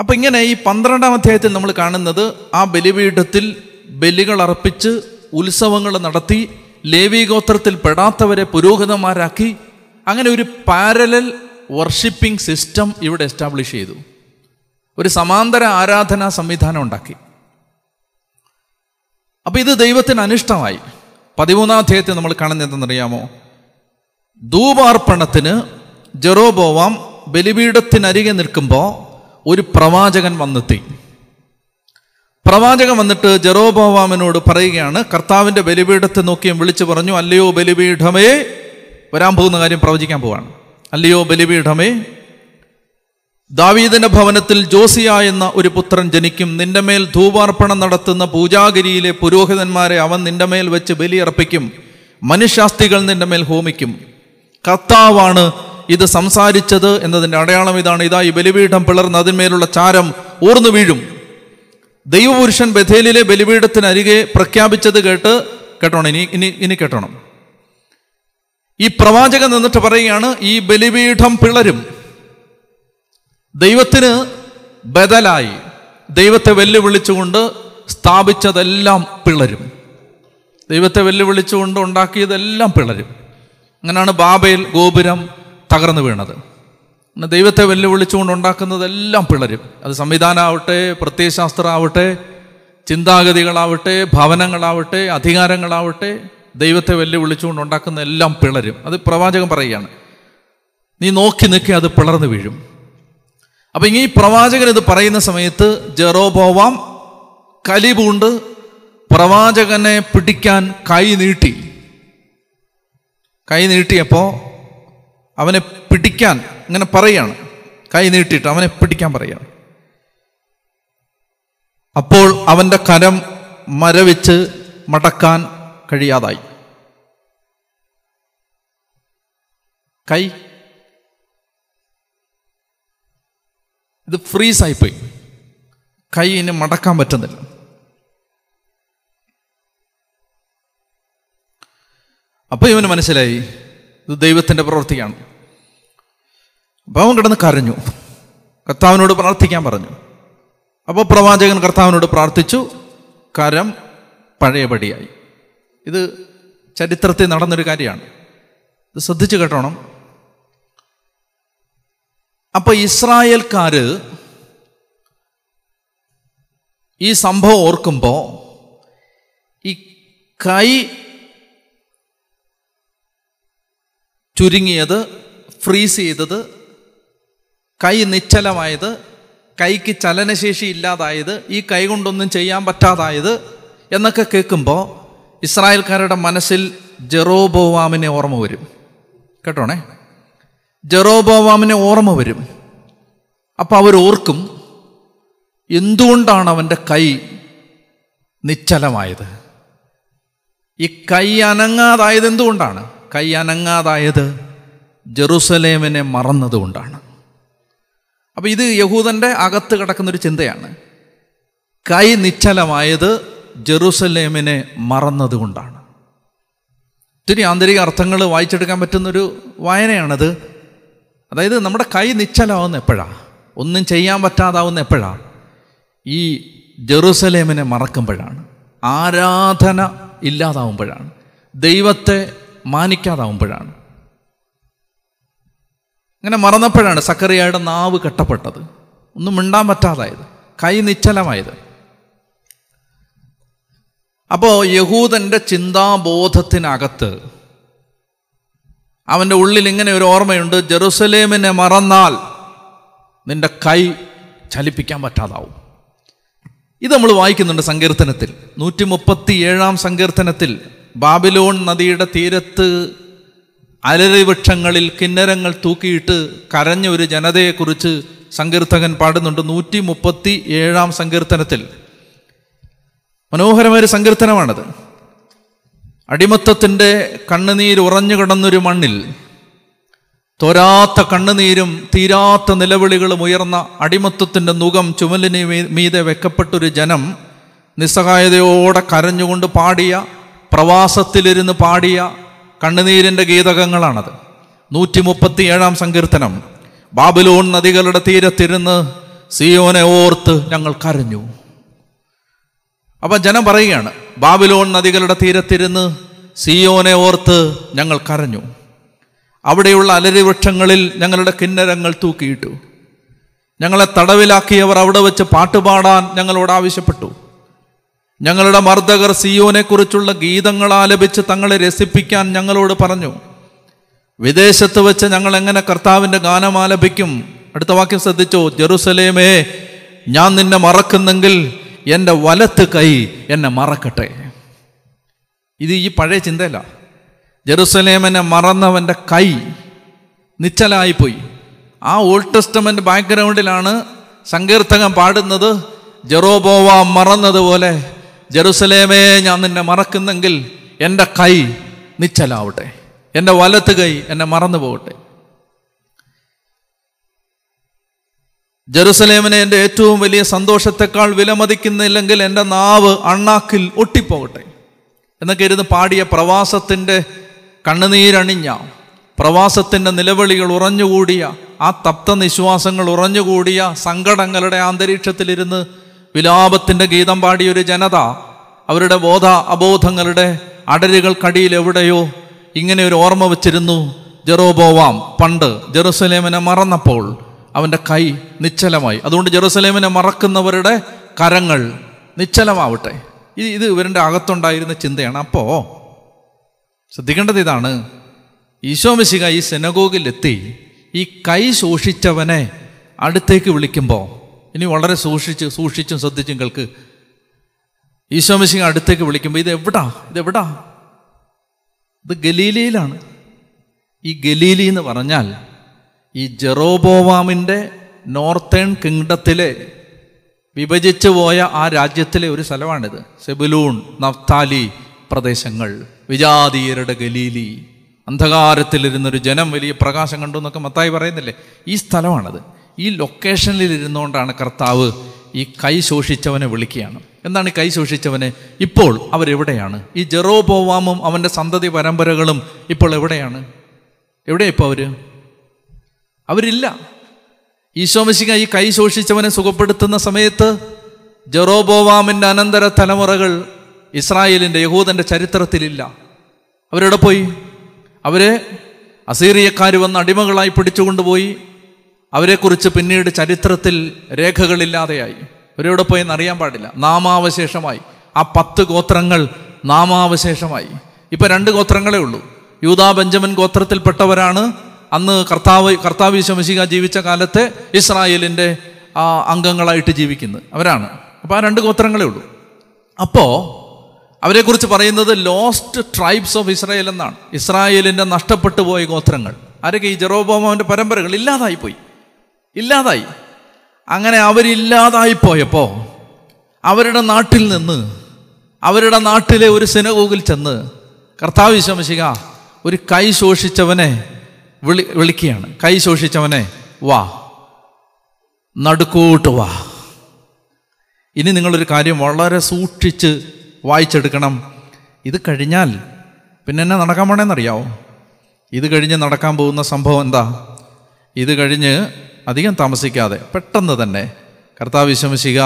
അപ്പൊ ഇങ്ങനെ ഈ പന്ത്രണ്ടാം അധ്യായത്തിൽ നമ്മൾ കാണുന്നത് ആ ബലിപീഠത്തിൽ ബലികൾ അർപ്പിച്ച് ഉത്സവങ്ങൾ നടത്തി ലേവീഗോത്രത്തിൽ പെടാത്തവരെ പുരോഹിതന്മാരാക്കി അങ്ങനെ ഒരു പാരലൽ വർഷിപ്പിംഗ് സിസ്റ്റം ഇവിടെ എസ്റ്റാബ്ലിഷ് ചെയ്തു. ഒരു സമാന്തര ആരാധനാ സംവിധാനം ഉണ്ടാക്കി. അപ്പൊ ഇത് ദൈവത്തിന് അനിഷ്ടമായി. പതിമൂന്നാം അധ്യായത്തിൽ നമ്മൾ കാണുന്നത് എന്തെന്നറിയാമോ? ധൂപാർപ്പണത്തിന് ജെറോബോവാം ബലിപീഠത്തിനരികെ നിൽക്കുമ്പോൾ ഒരു പ്രവാചകൻ വന്നെത്തി. പ്രവാചകൻ വന്നിട്ട് ജെറോബോവാമിനോട് പറയുകയാണ് കർത്താവിന്റെ ബലിപീഠത്തെ നോക്കിയും വിളിച്ചു പറഞ്ഞു അല്ലയോ ബലിപീഠമേ വരാൻ പോകുന്ന കാര്യം പ്രവചിക്കാൻ പോവാണ്. അല്ലയോ ബലിപീഠമേ ദാവീദിന്റെ ഭവനത്തിൽ ജോസിയ എന്ന ഒരു പുത്രൻ ജനിക്കും. നിന്റെ മേൽ ധൂപാർപ്പണം നടത്തുന്ന പൂജാഗിരിയിലെ പുരോഹിതന്മാരെ അവൻ നിന്റെ മേൽ വെച്ച് ബലിയർപ്പിക്കും മനുഷ്യാസ്തികൾ നിന്റെ മേൽ ഹോമിക്കും. കർത്താവാണ് ഇത് സംസാരിച്ചത് എന്നതിന്റെ അടയാളം ഇതാണ്. ഇതാ ഈ ബലിപീഠം പിളർന്ന് അതിന്മേലുള്ള ചാരം ഊർന്നു വീഴും. ദൈവപുരുഷൻ ബഥേലിലെ ബലിപീഠത്തിനരികെ പ്രഖ്യാപിച്ചത് കേട്ട് കേട്ടോണം. ഇനി ഇനി ഇനി കേട്ടണം. ഈ പ്രവാചകൻ നിന്നിട്ട് പറയുകയാണ് ഈ ബലിപീഠം പിളരും. ദൈവത്തിന് ബദലായി. ദൈവത്തെ വെല്ലുവിളിച്ചുകൊണ്ട് സ്ഥാപിച്ചതെല്ലാം പിളരും. ദൈവത്തെ വെല്ലുവിളിച്ചുകൊണ്ട് ഉണ്ടാക്കിയതെല്ലാം പിളരും. അങ്ങനെയാണ് ബാബയിൽ ഗോപുരം തകർന്നു വീണത്. ദൈവത്തെ വെല്ലുവിളിച്ചുകൊണ്ട് ഉണ്ടാക്കുന്നതെല്ലാം പിളരും. അത് സംവിധാനമാവട്ടെ പ്രത്യയശാസ്ത്രമാവട്ടെ ചിന്താഗതികളാവട്ടെ ഭവനങ്ങളാവട്ടെ അധികാരങ്ങളാവട്ടെ ദൈവത്തെ വെല്ലുവിളിച്ചുകൊണ്ട് ഉണ്ടാക്കുന്ന എല്ലാം പിളരും. അത് പ്രവാചകൻ പറയുകയാണ്. നീ നോക്കി നിൽക്കി അത് പിളർന്നു വീഴും. അപ്പം ഈ പ്രവാചകൻ ഇത് പറയുന്ന സമയത്ത് ജെറോബോവാം കലിപൂണ്ട് പ്രവാചകനെ പിടിക്കാൻ കൈ നീട്ടി. കൈ നീട്ടിയപ്പോൾ അവനെ പിടിക്കാൻ ഇങ്ങനെ പറയാണ്. കൈ നീട്ടിയിട്ട് അവനെ പിടിക്കാൻ പറയാണ്. അപ്പോൾ അവന്റെ കരം മരവിച്ച് മടക്കാൻ കഴിയാതായി. കൈ. ഇത് ഫ്രീസായിപ്പോയി. കൈ ഇനി മടക്കാൻ പറ്റുന്നില്ല. അപ്പോൾ ഇവന് മനസ്സിലായി ഇത് ദൈവത്തിന്റെ പ്രവൃത്തിയാണ്. അപ്പൊ അവൻ കിടന്ന് കരഞ്ഞു. കർത്താവിനോട് പ്രാർത്ഥിക്കാൻ പറഞ്ഞു. അപ്പോൾ പ്രവാചകൻ കർത്താവിനോട് പ്രാർത്ഥിച്ചു. കരം പഴയപടിയായി ഇത് ചരിത്രത്തിൽ നടന്നൊരു കാര്യമാണ്. ഇത് ശ്രദ്ധിച്ചു കേട്ടോണം. അപ്പൊ ഇസ്രായേൽക്കാര് ഈ സംഭവം ഓർക്കുമ്പോൾ ഈ കൈ ചുരുങ്ങിയത് ഫ്രീസ് ചെയ്തത് കൈ നിശ്ചലമായത് കൈക്ക് ചലനശേഷി ഇല്ലാതായത് ഈ കൈ കൊണ്ടൊന്നും ചെയ്യാൻ പറ്റാതായത് എന്നൊക്കെ കേൾക്കുമ്പോൾ ഇസ്രായേൽക്കാരുടെ മനസ്സിൽ ജെറോബോവാമിനെ ഓർമ്മ വരും. കേട്ടോണേ? ജെറോബോവാമിനെ ഓർമ്മ വരും. അപ്പോൾ അവർ ഓർക്കും എന്തുകൊണ്ടാണ് അവന്റെ കൈ നിശ്ചലമായത്? ഈ കൈ അനങ്ങാതായത് എന്തുകൊണ്ടാണ്? കൈ അനങ്ങാതായത് ജെറുസലേമിനെ മറന്നതുകൊണ്ടാണ്. അപ്പം ഇത് യഹൂദന്റെ അകത്ത് കിടക്കുന്നൊരു ചിന്തയാണ്. കൈ നിശ്ചലമായത് ജെറൂസലേമിനെ മറന്നതുകൊണ്ടാണ്. ഒത്തിരി ആന്തരിക അർത്ഥങ്ങൾ വായിച്ചെടുക്കാൻ പറ്റുന്നൊരു വായനയാണത്. അതായത് നമ്മുടെ കൈ നിശ്ചലമാവുന്ന എപ്പോഴാണ് ഒന്നും ചെയ്യാൻ പറ്റാതാവുന്ന എപ്പോഴാണ് ഈ ജെറൂസലേമിനെ മറക്കുമ്പോഴാണ്. ആരാധന ഇല്ലാതാവുമ്പോഴാണ്. ദൈവത്തെ മാനിക്കാതാവുമ്പോഴാണ്. അങ്ങനെ മറന്നപ്പോഴാണ് സക്കറിയയുടെ നാവ് കെട്ടപ്പെട്ടത്. ഒന്നും മിണ്ടാൻ പറ്റാതായത്. കൈ നിശ്ചലമായത്. അപ്പോൾ യഹൂദന്റെ ചിന്താബോധത്തിനകത്ത് അവന്റെ ഉള്ളിൽ ഇങ്ങനെ ഒരു ഓർമ്മയുണ്ട് ജെറുസലേമിനെ മറന്നാൽ നിന്റെ കൈ ചലിപ്പിക്കാൻ പറ്റാതാവും. ഇത് നമ്മൾ വായിക്കുന്നുണ്ട് സങ്കീർത്തനത്തിൽ. നൂറ്റി മുപ്പത്തി ഏഴാം സങ്കീർത്തനത്തിൽ ബാബിലോൺ നദിയുടെ തീരത്ത് അലറി വൃക്ഷങ്ങളിൽ കിന്നരങ്ങൾ തൂക്കിയിട്ട് കരഞ്ഞ ഒരു ജനതയെക്കുറിച്ച് സങ്കീർത്തകൻ പാടുന്നുണ്ട് നൂറ്റി മുപ്പത്തി ഏഴാം സങ്കീർത്തനത്തിൽ. മനോഹരമായൊരു സങ്കീർത്തനമാണത്. അടിമത്തത്തിന്റെ കണ്ണുനീര് ഉറഞ്ഞു കിടന്നൊരു മണ്ണിൽ തോരാത്ത കണ്ണുനീരും തീരാത്ത നിലവിളികളും ഉയർന്ന അടിമത്തത്തിന്റെ മുഖം ചുമലിന് മീതെ വെക്കപ്പെട്ടൊരു ജനം നിസ്സഹായതയോടെ കരഞ്ഞുകൊണ്ട് പാടിയ പ്രവാസത്തിലിരുന്ന് പാടിയ കണ്ണുനീരിന്റെ ഗീതകങ്ങളാണത്. നൂറ്റി മുപ്പത്തി ഏഴാം സങ്കീർത്തനം. ബാബിലോൺ നദികളുടെ തീരത്തിരുന്ന് സിയോനെ ഓർത്ത് ഞങ്ങൾ കരഞ്ഞു. അപ്പം ജനം പറയുകയാണ് ബാബിലോൺ നദികളുടെ തീരത്തിരുന്ന് സിയോനെ ഓർത്ത് ഞങ്ങൾ കരഞ്ഞു. അവിടെയുള്ള അലരി വൃക്ഷങ്ങളിൽ ഞങ്ങളുടെ കിന്നരങ്ങൾ തൂക്കിയിട്ടു. ഞങ്ങളെ തടവിലാക്കിയവർ അവിടെ വെച്ച് പാട്ടുപാടാൻ ഞങ്ങളോട് ആവശ്യപ്പെട്ടു. ഞങ്ങളുടെ മർദ്ദകർ സിയോനെക്കുറിച്ചുള്ള ഗീതങ്ങൾ ആലപിച്ച് തങ്ങളെ രസിപ്പിക്കാൻ ഞങ്ങളോട് പറഞ്ഞു. വിദേശത്ത് വെച്ച് ഞങ്ങൾ എങ്ങനെ കർത്താവിന്റെ ഗാനം ആലപിക്കും? അടുത്ത വാക്യം ശ്രദ്ധിച്ചോ? ജെറുസലേമേ ഞാൻ നിന്നെ മറക്കുന്നെങ്കിൽ എന്റെ വലത്ത് കൈ എന്നെ മറക്കട്ടെ. ഇത് ഈ പഴയ ചിന്തയല്ല. ജെറുസലേമിനെ മറന്നവന്റെ കൈ നിശ്ചലായിപ്പോയി. ആ ഓൾഡ് ടെസ്റ്റമെന്റ് ബാക്ക്ഗ്രൗണ്ടിലാണ് സങ്കീർത്തകം പാടുന്നത് ജെറോബോവ മറന്നതുപോലെ ജെറുസലേമേ ഞാൻ നിന്നെ മറക്കുന്നെങ്കിൽ എന്റെ കൈ നിശ്ചലാവട്ടെ. എന്റെ വലത്ത് കൈ എന്നെ മറന്നു പോകട്ടെ. ജെറുസലേമിനെ എന്റെ ഏറ്റവും വലിയ സന്തോഷത്തെക്കാൾ വിലമതിക്കുന്നില്ലെങ്കിൽ എന്റെ നാവ് അണ്ണാക്കിൽ ഒട്ടിപ്പോകട്ടെ. എന്നൊക്കെ ഇരുന്ന് പാടിയ പ്രവാസത്തിന്റെ കണ്ണുനീരണിഞ്ഞ പ്രവാസത്തിന്റെ നിലവിളികൾ ഉറഞ്ഞുകൂടിയ ആ തപ്ത നിശ്വാസങ്ങൾ ഉറഞ്ഞുകൂടിയ സങ്കടങ്ങളുടെ അന്തരീക്ഷത്തിലിരുന്ന് വിലാപത്തിന്റെ ഗീതം പാടിയൊരു ജനത അവരുടെ ബോധ അബോധങ്ങളുടെ അടരുകൾക്കടിയിൽ എവിടെയോ ഇങ്ങനെ ഒരു ഓർമ്മ വച്ചിരുന്നു. ജെറോബോവാം പണ്ട് ജെറുസലേമിനെ മറന്നപ്പോൾ അവന്റെ കൈ നിശ്ചലമായി. അതുകൊണ്ട് ജെറുസലേമിനെ മറക്കുന്നവരുടെ കരങ്ങൾ നിശ്ചലമാവട്ടെ. ഇത് ഇത് ഇവരുടെ അകത്തുണ്ടായിരുന്ന ചിന്തയാണ്. അപ്പോൾ ശ്രദ്ധിക്കേണ്ടത് ഇതാണ്. ഈശോമിശിക ഈ സെനഗോഗിലെത്തി ഈ കൈ ശോഷിച്ചവനെ അടുത്തേക്ക് വിളിക്കുമ്പോൾ ഇനി വളരെ സൂക്ഷിച്ച് സൂക്ഷിച്ചും ശ്രദ്ധിച്ചും കേൾക്ക്. ഈശോമിശിങ് അടുത്തേക്ക് വിളിക്കുമ്പോൾ ഇത് എവിടാ? ഇത് എവിടാ? ഇത് ഗലീലയിലാണ്. ഈ ഗലീലി എന്ന് പറഞ്ഞാൽ ഈ ജെറോബോവാമിന്റെ നോർത്തേൺ കിങ്ഡത്തിലെ വിഭജിച്ചു പോയ ആ രാജ്യത്തിലെ ഒരു സ്ഥലമാണിത്. സെബുലൂൺ നഫ്താലി പ്രദേശങ്ങൾ വിജാതീയരുടെ ഗലീലി. അന്ധകാരത്തിലിരുന്നൊരു ജനം വലിയ പ്രകാശം കണ്ടു എന്നൊക്കെ മത്തായി പറയുന്നില്ലേ? ഈ സ്ഥലമാണത്. ഈ ലൊക്കേഷനിൽ ഇരുന്നുകൊണ്ടാണ് കർത്താവ് ഈ കൈ ശോഷിച്ചവനെ വിളിക്കുകയാണ്. എന്താണ് ഈ കൈ ശോഷിച്ചവനെ? ഇപ്പോൾ അവരെവിടെയാണ് ഈ ജെറോബോവാമും അവന്റെ സന്തതി പരമ്പരകളും ഇപ്പോൾ എവിടെയാണ്? എവിടെയാണ് ഇപ്പോൾ അവർ അവരില്ല. ഈശോമിശിക ഈ കൈ ശോഷിച്ചവനെ സുഖപ്പെടുത്തുന്ന സമയത്ത് ജെറോബോവാമിന്റെ അനന്തര തലമുറകൾ ഇസ്രായേലിന്റെ യഹൂദന്റെ ചരിത്രത്തിലില്ല. അവരെവിടെ പോയി? അവരെ അസീറിയക്കാർ വന്ന് അടിമകളായി പിടിച്ചുകൊണ്ടുപോയി. അവരെക്കുറിച്ച് പിന്നീട് ചരിത്രത്തിൽ രേഖകളില്ലാതെയായി. അവരെവിടെ പോയെന്ന് അറിയാൻ പാടില്ല. നാമാവശേഷമായി. ആ പത്ത് ഗോത്രങ്ങൾ നാമാവശേഷമായി. ഇപ്പം രണ്ട് ഗോത്രങ്ങളേ ഉള്ളൂ. യൂതാ ബെഞ്ചമിൻ ഗോത്രത്തിൽപ്പെട്ടവരാണ്. അന്ന് കർത്താവ് കർത്താവ് ശമശിക ജീവിച്ച കാലത്തെ ഇസ്രായേലിന്റെ അംഗങ്ങളായിട്ട് ജീവിക്കുന്നത് അവരാണ്. അപ്പോൾ ആ രണ്ട് ഗോത്രങ്ങളേ ഉള്ളൂ. അപ്പോൾ അവരെക്കുറിച്ച് പറയുന്നത് ലോസ്റ്റ് ട്രൈബ്സ് ഓഫ് ഇസ്രായേൽ എന്നാണ്. ഇസ്രായേലിന്റെ നഷ്ടപ്പെട്ടു പോയ ഗോത്രങ്ങൾ. ആരൊക്കെ ഈ ജെറോബോമാവിന്റെ പരമ്പരകൾ ഇല്ലാതായി പോയി? ഇല്ലാതായി. അങ്ങനെ അവരില്ലാതായി പോയപ്പോൾ അവരുടെ നാട്ടിൽ നിന്ന് അവരുടെ നാട്ടിലെ ഒരു സിനഗോഗിൽ ചെന്ന് കർത്താവ് വിശമശിക ഒരു കൈ ശോഷിച്ചവനെ വിളി വിളിക്കുകയാണ്. കൈ ശോഷിച്ചവനെ വാ നടുക്കൂട്ട് വാ. ഇനി നിങ്ങളൊരു കാര്യം വളരെ സൂക്ഷിച്ച് വായിച്ചെടുക്കണം. ഇത് കഴിഞ്ഞാൽ പിന്നെ എന്നെ നടക്കാൻ പോണേന്നറിയാവോ? ഇത് കഴിഞ്ഞ് നടക്കാൻ പോകുന്ന സംഭവം എന്താ? ഇത് കഴിഞ്ഞ് അധികം താമസിക്കാതെ പെട്ടെന്ന് തന്നെ കർത്താവ് വിശമശിക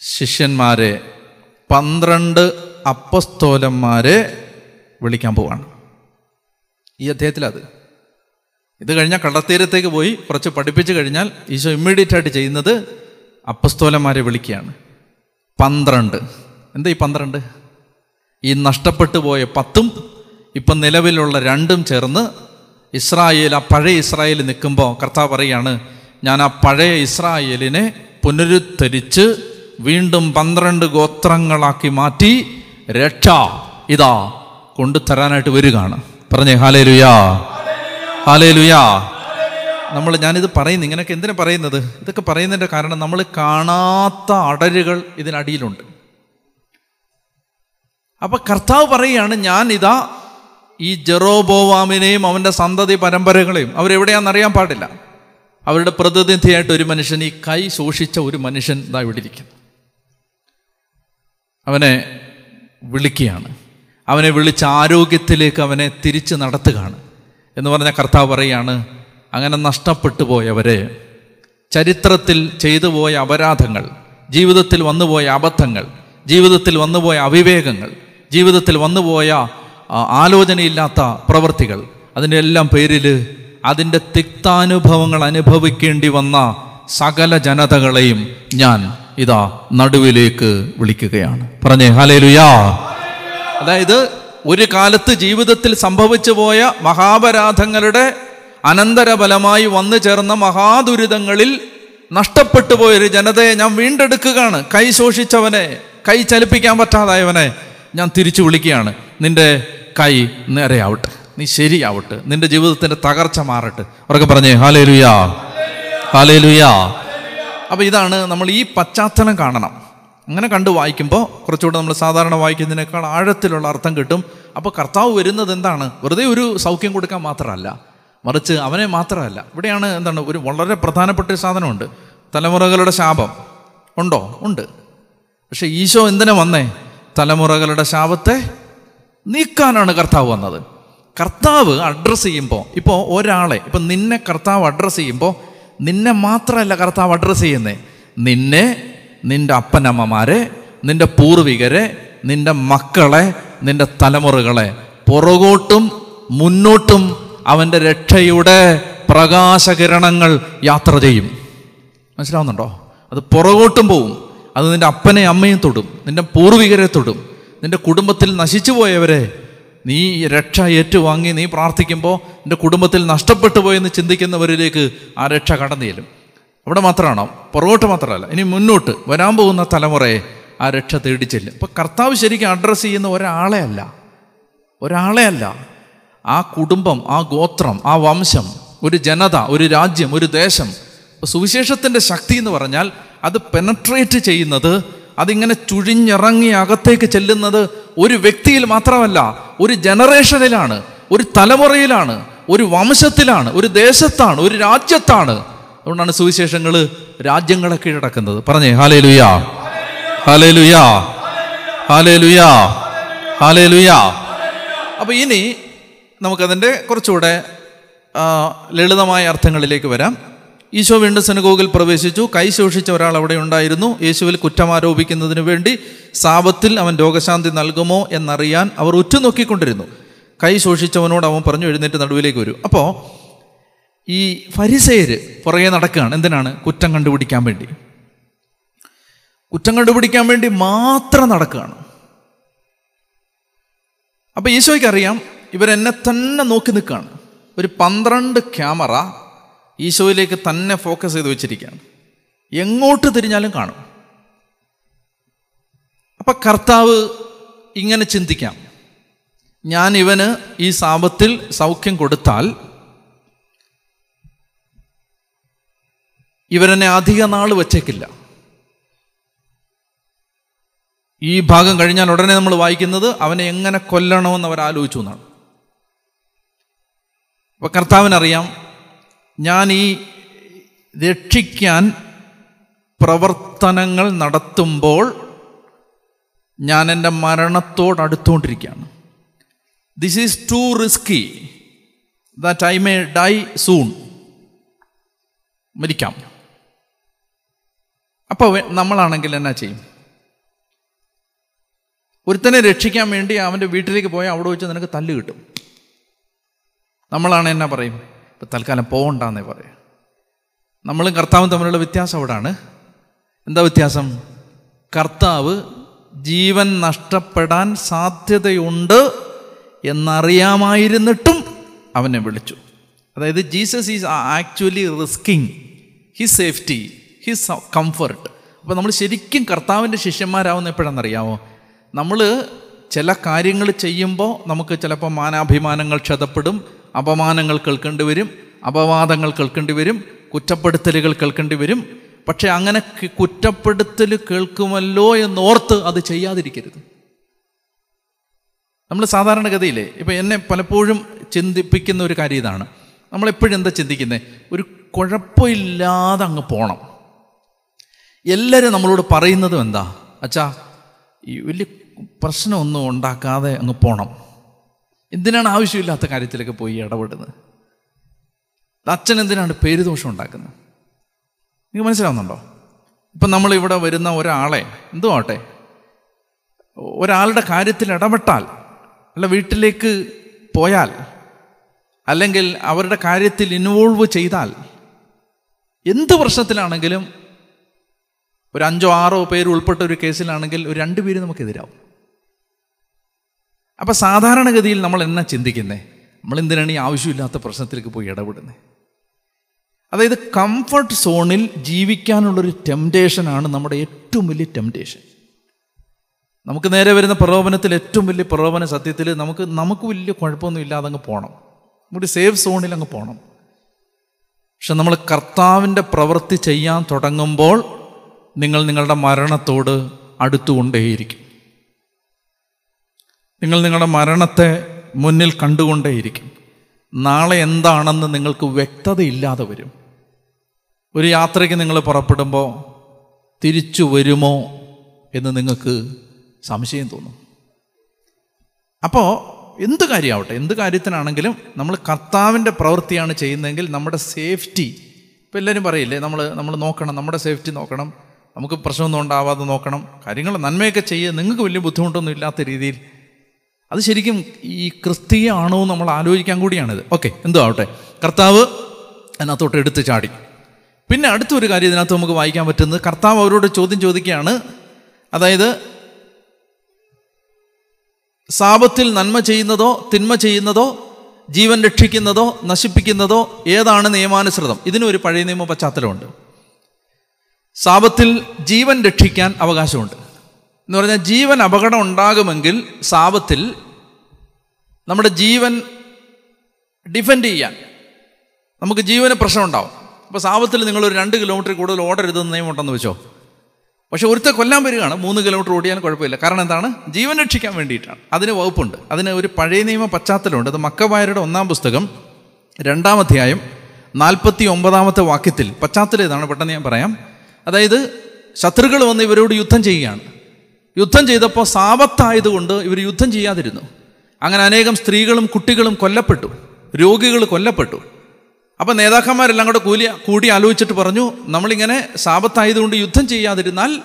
ശിഷ്യന്മാരെ പന്ത്രണ്ട് അപ്പസ്തോലന്മാരെ വിളിക്കാൻ പോവാണ്. ഈ അദ്ദേഹത്തിലത്. ഇത് കഴിഞ്ഞാൽ കടത്തീരത്തേക്ക് പോയി കുറച്ച് പഠിപ്പിച്ച് കഴിഞ്ഞാൽ ഈശോ ഇമ്മീഡിയറ്റ് ആയിട്ട് ചെയ്യുന്നത് അപ്പസ്തോലന്മാരെ വിളിക്കുകയാണ്. പന്ത്രണ്ട്. എന്താ ഈ പന്ത്രണ്ട്? ഈ നഷ്ടപ്പെട്ടു പോയ പത്തും ഇപ്പം നിലവിലുള്ള രണ്ടും ചേർന്ന് ഇസ്രായേൽ ആ പഴയ ഇസ്രായേൽ നിൽക്കുമ്പോൾ കർത്താവ് പറയാണ് ഞാൻ ആ പഴയ ഇസ്രായേലിനെ പുനരുദ്ധരിച്ച് വീണ്ടും പന്ത്രണ്ട് ഗോത്രങ്ങളാക്കി മാറ്റി രക്ഷ ഇതാ കൊണ്ടുതരാനായിട്ട് വരികയാണ്. പറഞ്ഞേ ഹാലേ ലുയാ ഹാലേ ലുയാ നമ്മൾ ഞാനിത് പറയുന്നു ഇങ്ങനെയൊക്കെ എന്തിനാ പറയുന്നത്? ഇതൊക്കെ പറയുന്നതിന്റെ കാരണം നമ്മൾ കാണാത്ത അടരുകൾ ഇതിനടിയിലുണ്ട്. അപ്പൊ കർത്താവ് പറയുകയാണ് ഞാൻ ഇതാ ഈ ജെറോബോവാമിനെയും അവന്റെ സന്തതി പരമ്പരകളെയും അവരെവിടെയാണെന്ന് അറിയാൻ പാടില്ല. അവരുടെ പ്രതിനിധിയായിട്ട് ഒരു മനുഷ്യൻ ഈ കൈ സൂക്ഷിച്ച ഒരു മനുഷ്യൻ ഇതാ ഇവിടെ ഇരിക്കുന്നു അവനെ വിളിക്കുകയാണ്. അവനെ വിളിച്ച് ആരോഗ്യത്തിലേക്ക് അവനെ തിരിച്ച് നടത്തുകയാണ്. എന്ന് പറഞ്ഞ കർത്താവ് പറയുകയാണ് അങ്ങനെ നഷ്ടപ്പെട്ടു പോയവരെ ചരിത്രത്തിൽ ചെയ്തു പോയ അപരാധങ്ങൾ ജീവിതത്തിൽ വന്നുപോയ അബദ്ധങ്ങൾ ജീവിതത്തിൽ വന്നുപോയ അവിവേകങ്ങൾ ജീവിതത്തിൽ വന്നുപോയ ആലോചനയില്ലാത്ത പ്രവൃത്തികൾ അതിന്റെ എല്ലാം പേരിൽ അതിന്റെ തിക്താനുഭവങ്ങൾ അനുഭവിക്കേണ്ടി വന്ന സകല ജനതകളെയും ഞാൻ ഇതാ നടുവിലേക്ക് വിളിക്കുകയാണ്. പറഞ്ഞേ ഹലേലുയാ അതായത് ഒരു കാലത്ത് ജീവിതത്തിൽ സംഭവിച്ചു പോയ മഹാപരാധങ്ങളുടെ അനന്തരഫലമായി വന്നു ചേർന്ന മഹാദുരിതങ്ങളിൽ നഷ്ടപ്പെട്ടു പോയൊരു ജനതയെ ഞാൻ വീണ്ടെടുക്കുകയാണ്. കൈ ശോഷിച്ചവനെ കൈ ചലിപ്പിക്കാൻ പറ്റാതായവനെ ഞാൻ തിരിച്ചു വിളിക്കുകയാണ്. നിന്റെ കൈ നേരെയാവട്ടെ. നീ ശരിയാവട്ടെ. നിന്റെ ജീവിതത്തിന്റെ തകർച്ച മാറട്ടെ. അവരൊക്കെ പറഞ്ഞേ ഹാലേ ലുയാ ഹാലേ ലുയാ അപ്പോൾ ഇതാണ് നമ്മൾ ഈ പശ്ചാത്തലം കാണണം. അങ്ങനെ കണ്ട് വായിക്കുമ്പോൾ കുറച്ചുകൂടെ നമ്മൾ സാധാരണ വായിക്കുന്നതിനേക്കാൾ ആഴത്തിലുള്ള അർത്ഥം കിട്ടും. അപ്പോൾ കർത്താവ് വരുന്നത് എന്താണ്? വെറുതെ ഒരു സൗഖ്യം കൊടുക്കാൻ മാത്രമല്ല. മറിച്ച് അവനെ മാത്രമല്ല. ഇവിടെയാണ് എന്താണ്? ഒരു വളരെ പ്രധാനപ്പെട്ട ഒരു സാധനമുണ്ട്. തലമുറകളുടെ ശാപം. ഉണ്ടോ? ഉണ്ട്. പക്ഷേ ഈശോ എന്തിനാ വന്നേ? തലമുറകളുടെ ശാപത്തെ നീക്കാനാണ് കർത്താവ് വന്നത്. കർത്താവ് അഡ്രസ്സ് ചെയ്യുമ്പോൾ ഇപ്പോൾ ഒരാളെ ഇപ്പം നിന്നെ കർത്താവ് അഡ്രസ്സ് ചെയ്യുമ്പോൾ നിന്നെ മാത്രമല്ല കർത്താവ് അഡ്രസ്സ് ചെയ്യുന്നേ. നിന്നെ നിന്റെ അപ്പനമ്മമാരെ നിന്റെ പൂർവികരെ നിന്റെ മക്കളെ നിന്റെ തലമുറകളെ പുറകോട്ടും മുന്നോട്ടും അവന്റെ രക്ഷയുടെ പ്രകാശകിരണങ്ങൾ യാത്ര ചെയ്യും. മനസ്സിലാവുന്നുണ്ടോ? അത് പുറകോട്ടും പോവും. അത് നിന്റെ അപ്പനെ അമ്മയും തൊടും. നിന്റെ പൂർവികരെ തൊടും. നിന്റെ കുടുംബത്തിൽ നശിച്ചു പോയവരെ നീ രക്ഷ ഏറ്റുവാങ്ങി നീ പ്രാർത്ഥിക്കുമ്പോൾ എന്റെ കുടുംബത്തിൽ നഷ്ടപ്പെട്ടു പോയെന്ന് ചിന്തിക്കുന്നവരിലേക്ക് ആ രക്ഷ കടന്നു ചെല്ലും. അവിടെ മാത്രമാണോ? പുറകോട്ട് മാത്രമല്ല. ഇനി മുന്നോട്ട് വരാൻ പോകുന്ന തലമുറയെ ആ രക്ഷ തേടി ചെല്ലും. ഇപ്പം കർത്താവ് ശരിക്കും അഡ്രസ്സ് ചെയ്യുന്ന ഒരാളെ അല്ല. ഒരാളെ അല്ല. ആ കുടുംബം ആ ഗോത്രം ആ വംശം ഒരു ജനത ഒരു രാജ്യം ഒരു ദേശം സുവിശേഷത്തിന്റെ ശക്തി എന്ന് പറഞ്ഞാൽ അത് പെനട്രേറ്റ് ചെയ്യുന്നത് അതിങ്ങനെ ചുഴിഞ്ഞിറങ്ങി അകത്തേക്ക് ചെല്ലുന്നത് ഒരു വ്യക്തിയിൽ മാത്രമല്ല ഒരു ജനറേഷനിലാണ് ഒരു തലമുറയിലാണ് ഒരു വംശത്തിലാണ് ഒരു ദേശത്താണ് ഒരു രാജ്യത്താണ്. അതുകൊണ്ടാണ് സുവിശേഷങ്ങൾ രാജ്യങ്ങളെ കീഴടക്കുന്നത്. പറഞ്ഞേ ഹാലേ ലുയാ ഹാലേ ലുയാ ഹാലേ ലുയാ ഹാലേ ലുയാ അപ്പോൾ ഇനി നമുക്കതിന്റെ കുറച്ചുകൂടെ ലളിതമായ അർത്ഥങ്ങളിലേക്ക് വരാം. ഈശോ വീണ്ടും സെനഗോഗിൽ പ്രവേശിച്ചു. കൈ ശോഷിച്ച ഒരാൾ അവിടെ ഉണ്ടായിരുന്നു. യേശുവിൽ കുറ്റം ആരോപിക്കുന്നതിന് വേണ്ടി സാപത്തിൽ അവൻ രോഗശാന്തി നൽകുമോ എന്നറിയാൻ അവർ ഉറ്റുനോക്കിക്കൊണ്ടിരുന്നു. കൈ ശോഷിച്ചവനോട് അവൻ പറഞ്ഞു എഴുന്നേറ്റ് നടുവിലേക്ക് വരും. അപ്പോൾ ഈ ഫരിസേര് പുറകെ നടക്കുകയാണ്. എന്തിനാണ്? കുറ്റം കണ്ടുപിടിക്കാൻ വേണ്ടി. കുറ്റം കണ്ടുപിടിക്കാൻ വേണ്ടി മാത്രം നടക്കുകയാണ്. അപ്പോൾ ഈശോയ്ക്കറിയാം ഇവരെന്നെ തന്നെ നോക്കി നിൽക്കുകയാണ്. ഒരു പന്ത്രണ്ട് ക്യാമറ ഈശോയിലേക്ക് തന്നെ ഫോക്കസ് ചെയ്ത് വെച്ചിരിക്കുകയാണ്. എങ്ങോട്ട് തിരിഞ്ഞാലും കാണും. അപ്പം കർത്താവ് ഇങ്ങനെ ചിന്തിക്കാം. ഞാൻ ഇവന് ഈ സാപത്തിൽ സൗഖ്യം കൊടുത്താൽ ഇവരെന്നെ അധിക നാൾ വച്ചേക്കില്ല. ഈ ഭാഗം കഴിഞ്ഞാൽ ഉടനെ നമ്മൾ വായിക്കുന്നത് അവനെ എങ്ങനെ കൊല്ലണമെന്ന് അവർ ആലോചിച്ചു എന്നാണ്. അപ്പൊ കർത്താവിനറിയാം ഞാൻ ഈ രക്ഷിക്കാൻ പ്രവർത്തനങ്ങൾ നടത്തുമ്പോൾ ഞാൻ എന്റെ മരണത്തോട് അടുത്തുകൊണ്ടിരിക്കുകയാണ്. This is too risky that I may die soon മരിക്കാം. അപ്പോൾ നമ്മളാണെങ്കിൽ എന്നാ ചെയ്യും? ഒരുത്തനെ രക്ഷിക്കാൻ വേണ്ടി അവന്റെ വീട്ടിലേക്ക് പോയാൽ അവിടെ വെച്ച് നിനക്ക് തല്ല് കിട്ടും. നമ്മളാണ് എന്നാ പറയും? ഇപ്പം തൽക്കാലം പോകണ്ടെന്നേ പറയും. നമ്മളും കർത്താവും തമ്മിലുള്ള വ്യത്യാസം അവിടാണ് എന്താ വ്യത്യാസം? കർത്താവ് ജീവൻ നഷ്ടപ്പെടാൻ സാധ്യതയുണ്ട് എന്നറിയാമായിരുന്നിട്ടും അവനെ വിളിച്ചു. അതായത് Jesus is actually risking his safety his comfort. അപ്പോൾ നമ്മൾ ശരിക്കും കർത്താവിന്റെ ശിഷ്യന്മാരാവുന്ന എപ്പോഴാണെന്നറിയാമോ? നമ്മൾ ചില കാര്യങ്ങൾ ചെയ്യുമ്പോൾ നമുക്ക് ചിലപ്പോൾ മാനാഭിമാനങ്ങൾ ക്ഷതപ്പെടും അപമാനങ്ങൾ കേൾക്കേണ്ടി വരും അപവാദങ്ങൾ കേൾക്കേണ്ടി വരും കുറ്റപ്പെടുത്തലുകൾ കേൾക്കേണ്ടി വരും. പക്ഷെ അങ്ങനെ കുറ്റപ്പെടുത്തൽ കേൾക്കുമല്ലോ എന്നോർത്ത് അത് ചെയ്യാതിരിക്കരുത്. നമ്മൾ സാധാരണഗതിയിലെ ഇപ്പം എന്നെ പലപ്പോഴും ചിന്തിപ്പിക്കുന്ന ഒരു കാര്യം ഇതാണ്. നമ്മളെപ്പോഴും എന്താ ചിന്തിക്കുന്നത് ഒരു കുഴപ്പമില്ലാതെ അങ്ങ് പോകണം എല്ലാവരും നമ്മളോട് പറയുന്നതും എന്താ? അച്ഛാ ഈ വലിയ പ്രശ്നമൊന്നും ഉണ്ടാക്കാതെ അങ്ങ് പോകണം എന്തിനാണ് ആവശ്യമില്ലാത്ത കാര്യത്തിലൊക്കെ പോയി ഇടപെടുന്നത്? അച്ഛൻ എന്തിനാണ് പേരുദോഷം ഉണ്ടാക്കുന്നത്? നിങ്ങൾക്ക് മനസ്സിലാവുന്നുണ്ടോ? ഇപ്പം നമ്മളിവിടെ വരുന്ന ഒരാളെ എന്തോ ആട്ടെ ഒരാളുടെ കാര്യത്തിൽ ഇടപെട്ടാൽ അല്ല വീട്ടിലേക്ക് പോയാൽ അല്ലെങ്കിൽ അവരുടെ കാര്യത്തിൽ ഇൻവോൾവ് ചെയ്താൽ എന്ത് പ്രശ്നത്തിലാണെങ്കിലും ഒരു അഞ്ചോ ആറോ പേര് ഉൾപ്പെട്ട ഒരു കേസിലാണെങ്കിൽ ഒരു രണ്ട് പേര് നമുക്കെതിരാവും. അപ്പം സാധാരണഗതിയിൽ നമ്മൾ എന്നാ ചിന്തിക്കുന്നത് നമ്മൾ എന്തിനാണ് ഈ ആവശ്യമില്ലാത്ത പ്രശ്നത്തിലേക്ക് പോയി ഇടപെടുന്നത് അതായത് കംഫർട്ട് സോണിൽ ജീവിക്കാനുള്ളൊരു ടെംപ്റ്റേഷനാണ് നമ്മുടെ ഏറ്റവും വലിയ ടെംപ്റ്റേഷൻ നമുക്ക് നേരെ വരുന്ന പ്രലോഭനത്തിൽ ഏറ്റവും വലിയ പ്രലോഭന സത്യത്തിൽ നമുക്ക് നമുക്ക് വലിയ കുഴപ്പമൊന്നും ഇല്ലാതെ അങ്ങ് പോകണം നമ്മുടെ സേഫ് സോണിൽ അങ്ങ് പോകണം പക്ഷെ നമ്മൾ കർത്താവിന്റെ പ്രവൃത്തി ചെയ്യാൻ തുടങ്ങുമ്പോൾ നിങ്ങൾ നിങ്ങളുടെ മരണത്തോട് അടുത്തുകൊണ്ടേയിരിക്കും. നിങ്ങൾ നിങ്ങളുടെ മരണത്തെ മുന്നിൽ കണ്ടുകൊണ്ടേയിരിക്കും. നാളെ എന്താണെന്ന് നിങ്ങൾക്ക് വ്യക്തതയില്ലാതെ വരും. ഒരു യാത്രയ്ക്ക് നിങ്ങൾ പുറപ്പെടുമ്പോൾ തിരിച്ചു വരുമോ എന്ന് നിങ്ങൾക്ക് സംശയം തോന്നും. അപ്പോൾ എന്ത് കാര്യമാവട്ടെ എന്ത് കാര്യത്തിനാണെങ്കിലും നമ്മൾ കർത്താവിന്റെ പ്രവൃത്തിയാണ് ചെയ്യുന്നതെങ്കിൽ നമ്മുടെ സേഫ്റ്റി ഇപ്പോൾ എല്ലാവരും പറയില്ലേ നമ്മൾ നമ്മൾ നോക്കണം നമ്മുടെ സേഫ്റ്റി നോക്കണം നമുക്ക് പ്രശ്നമൊന്നും ഉണ്ടാവാതെ നോക്കണം കാര്യങ്ങൾ നന്മയൊക്കെ ചെയ്യുക നിങ്ങൾക്ക് വലിയ ബുദ്ധിമുട്ടൊന്നും ഇല്ലാത്ത രീതിയിൽ അത് ശരിക്കും ഈ ക്രിസ്തീയാണോ നമ്മൾ ആലോചിക്കാൻ കൂടിയാണിത്. ഓക്കെ എന്തോ ആവട്ടെ. കർത്താവ് അതിനകത്തോട്ട് എടുത്ത് ചാടി. പിന്നെ അടുത്തൊരു കാര്യം ഇതിനകത്ത് നമുക്ക് വായിക്കാൻ പറ്റുന്നത് കർത്താവ് അവരോട് ചോദ്യം ചോദിക്കുകയാണ്. അതായത് സാപത്തിൽ നന്മ ചെയ്യുന്നതോ തിന്മ ചെയ്യുന്നതോ ജീവൻ രക്ഷിക്കുന്നതോ നശിപ്പിക്കുന്നതോ ഏതാണ് നിയമാനുസൃതം? ഇതിനൊരു പഴയ നിയമ പശ്ചാത്തലമുണ്ട്. സാപത്തിൽ ജീവൻ രക്ഷിക്കാൻ അവകാശമുണ്ട്. എന്ന് പറഞ്ഞാൽ ജീവൻ അപകടം ഉണ്ടാകുമെങ്കിൽ സാപത്തിൽ നമ്മുടെ ജീവൻ ഡിഫെൻഡ് ചെയ്യാൻ നമുക്ക് ജീവന് പ്രശ്നം ഉണ്ടാവും. അപ്പോൾ സാപത്തിൽ നിങ്ങളൊരു രണ്ട് കിലോമീറ്റർ കൂടുതൽ ഓടരുതെന്ന് നിയമമുണ്ടെന്ന് വെച്ചോ? പക്ഷേ ഒരുത്തെ കൊല്ലാൻ വരികയാണ് മൂന്ന് കിലോമീറ്റർ ഓടിയാലും കുഴപ്പമില്ല. കാരണം എന്താണ്? ജീവൻ രക്ഷിക്കാൻ വേണ്ടിയിട്ടാണ്. അതിന് വകുപ്പുണ്ട്. അതിന് ഒരു പഴയ നിയമ പശ്ചാത്തലമുണ്ട്. അത് മക്കവായരുടെ ഒന്നാം പുസ്തകം രണ്ടാം അധ്യായം നാൽപ്പത്തി ഒമ്പതാമത്തെ വാക്യത്തിൽ പശ്ചാത്തലം ഇതാണ്. പെട്ടെന്ന് ഞാൻ പറയാം. അതായത് ശത്രുക്കൾ വന്ന് ഇവരോട് യുദ്ധം ചെയ്യുകയാണ്. യുദ്ധം ചെയ്തപ്പോൾ സാപത്തായതുകൊണ്ട് ഇവർ യുദ്ധം ചെയ്യാതിരുന്നു. അങ്ങനെ അനേകം സ്ത്രീകളും കുട്ടികളും കൊല്ലപ്പെട്ടു. രോഗികൾ കൊല്ലപ്പെട്ടു. അപ്പം നേതാക്കന്മാരെല്ലാം കൂടെ കൂലി കൂടി ആലോചിച്ചിട്ട് പറഞ്ഞു നമ്മളിങ്ങനെ സാപത്തായതുകൊണ്ട് യുദ്ധം ചെയ്യാതിരുന്നാൽ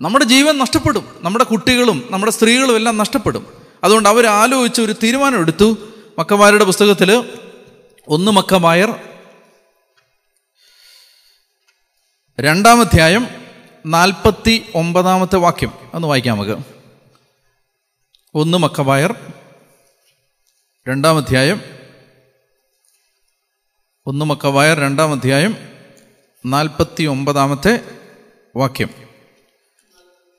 നമ്മുടെ ജീവൻ നഷ്ടപ്പെടും. നമ്മുടെ കുട്ടികളും നമ്മുടെ സ്ത്രീകളും എല്ലാം നഷ്ടപ്പെടും. അതുകൊണ്ട് അവർ ആലോചിച്ച് ഒരു തീരുമാനമെടുത്തു മക്കമാരുടെ പുസ്തകത്തിൽ ഒന്ന് മക്കമായർ രണ്ടാം അധ്യായം നാൽപ്പത്തി ഒമ്പതാമത്തെ വാക്യം. ഒന്ന് വായിക്കാം നമുക്ക്. ഒന്ന് മക്കബായർ രണ്ടാം അധ്യായം. ഒന്ന് മക്കവായർ രണ്ടാം അധ്യായം നാൽപ്പത്തി ഒമ്പതാമത്തെ വാക്യം.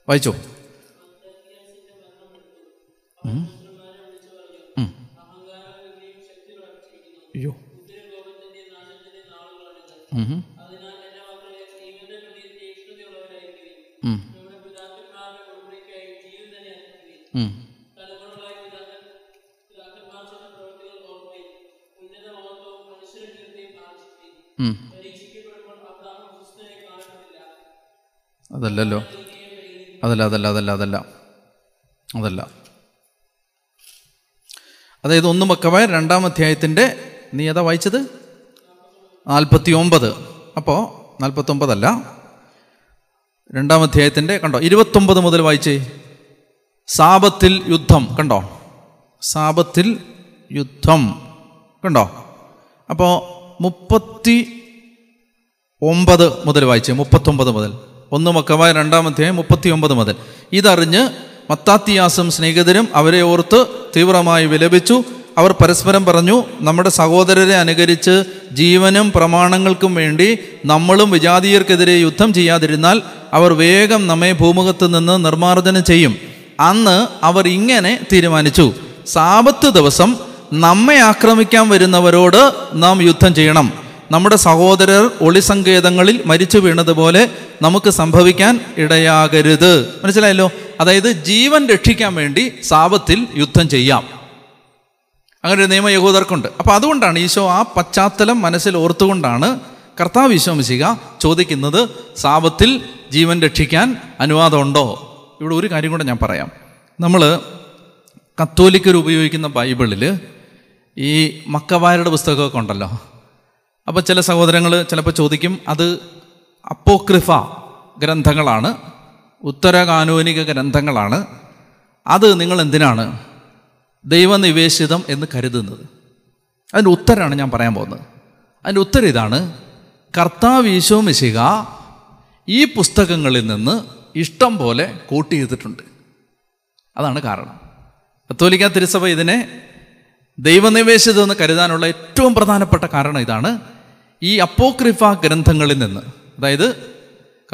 വായിച്ചോ. അയ്യോ. അതല്ലല്ലോ. അതല്ല അതല്ല അതല്ല അതല്ല. അതല്ല. അതായത് ഒന്ന് മക്കവായ രണ്ടാം അധ്യായത്തിന്റെ നീ ഏതാ വായിച്ചത്? നാൽപ്പത്തി ഒമ്പത് അപ്പോൾ നാൽപ്പത്തൊമ്പതല്ല. രണ്ടാം അധ്യായത്തിന്റെ കണ്ടോ? ഇരുപത്തൊമ്പത് മുതൽ വായിച്ചേ. സാപത്തിൽ യുദ്ധം കണ്ടോ? സാപത്തിൽ യുദ്ധം കണ്ടോ? അപ്പോൾ മുപ്പത്തി ഒമ്പത് മുതൽ വായിച്ചേ മുപ്പത്തൊമ്പത് മുതൽ. ഒന്ന് മക്കവായ രണ്ടാം അധ്യായം മുപ്പത്തി ഒമ്പത് മുതൽ. ഇതറിഞ്ഞ് മത്താത്തിയാസും സ്നേഹിതരും അവരെ ഓർത്ത് തീവ്രമായി വിലപിച്ചു. അവർ പരസ്പരം പറഞ്ഞു നമ്മുടെ സഹോദരരെ അനുകരിച്ച് ജീവനും പ്രമാണങ്ങൾക്കും വേണ്ടി നമ്മളും വിജാതീയർക്കെതിരെ യുദ്ധം ചെയ്യാതിരുന്നാൽ അവർ വേഗം നമ്മെ ഭൂമുഖത്ത് നിന്ന് നിർമ്മാർജനം ചെയ്യും. അന്ന് അവർ ഇങ്ങനെ തീരുമാനിച്ചു സാപത്ത് ദിവസം നമ്മെ ആക്രമിക്കാൻ വരുന്നവരോട് നാം യുദ്ധം ചെയ്യണം. നമ്മുടെ സഹോദരർ ഒളിസങ്കേതങ്ങളിൽ മരിച്ചു വീണതുപോലെ നമുക്ക് സംഭവിക്കാൻ ഇടയാകരുത്. മനസ്സിലായല്ലോ? അതായത് ജീവൻ രക്ഷിക്കാൻ വേണ്ടി സാപത്തിൽ യുദ്ധം ചെയ്യാം. അങ്ങനെ ഒരു നിയമ യഹൂദർക്കുണ്ട്. അപ്പോൾ അതുകൊണ്ടാണ് ഈശോ ആ പശ്ചാത്തലം മനസ്സിൽ ഓർത്തുകൊണ്ടാണ് കർത്താവ് ഈശോ മിശിക ചോദിക്കുന്നത് സാപത്തിൽ ജീവൻ രക്ഷിക്കാൻ അനുവാദമുണ്ടോ? ഇവിടെ ഒരു കാര്യം കൂടെ ഞാൻ പറയാം. നമ്മൾ കത്തോലിക്കർ ഉപയോഗിക്കുന്ന ബൈബിളിൽ ഈ മക്കവാരുടെ പുസ്തകമൊക്കെ ഉണ്ടല്ലോ. അപ്പോൾ ചില സഹോദരങ്ങൾ ചിലപ്പോൾ ചോദിക്കും അത് അപ്പോക്രിഫ ഗ്രന്ഥങ്ങളാണ്? ഉത്തരകാനൂനിക ഗ്രന്ഥങ്ങളാണ്? അത് നിങ്ങൾ എന്തിനാണ്? ദൈവനിവേശിതം എന്ന് കരുതുന്നത്. അതിന്റെ ഉത്തരമാണ് ഞാൻ പറയാൻ പോകുന്നത്. അതിന്റെ ഉത്തരം ഇതാണ് കർത്താവ് ഈശോ മിശിക ഈ പുസ്തകങ്ങളിൽ നിന്ന് ഇഷ്ടം പോലെ കോട്ട് ചെയ്തിട്ടുണ്ട്. അതാണ് കാരണം. കത്തോലിക്ക തിരുസഭ ഇതിനെ ദൈവനിവേശിതം എന്ന് കരുതാനുള്ള ഏറ്റവും പ്രധാനപ്പെട്ട കാരണം ഇതാണ് ഈ അപ്പോക്രിഫ ഗ്രന്ഥങ്ങളിൽ നിന്ന്. അതായത്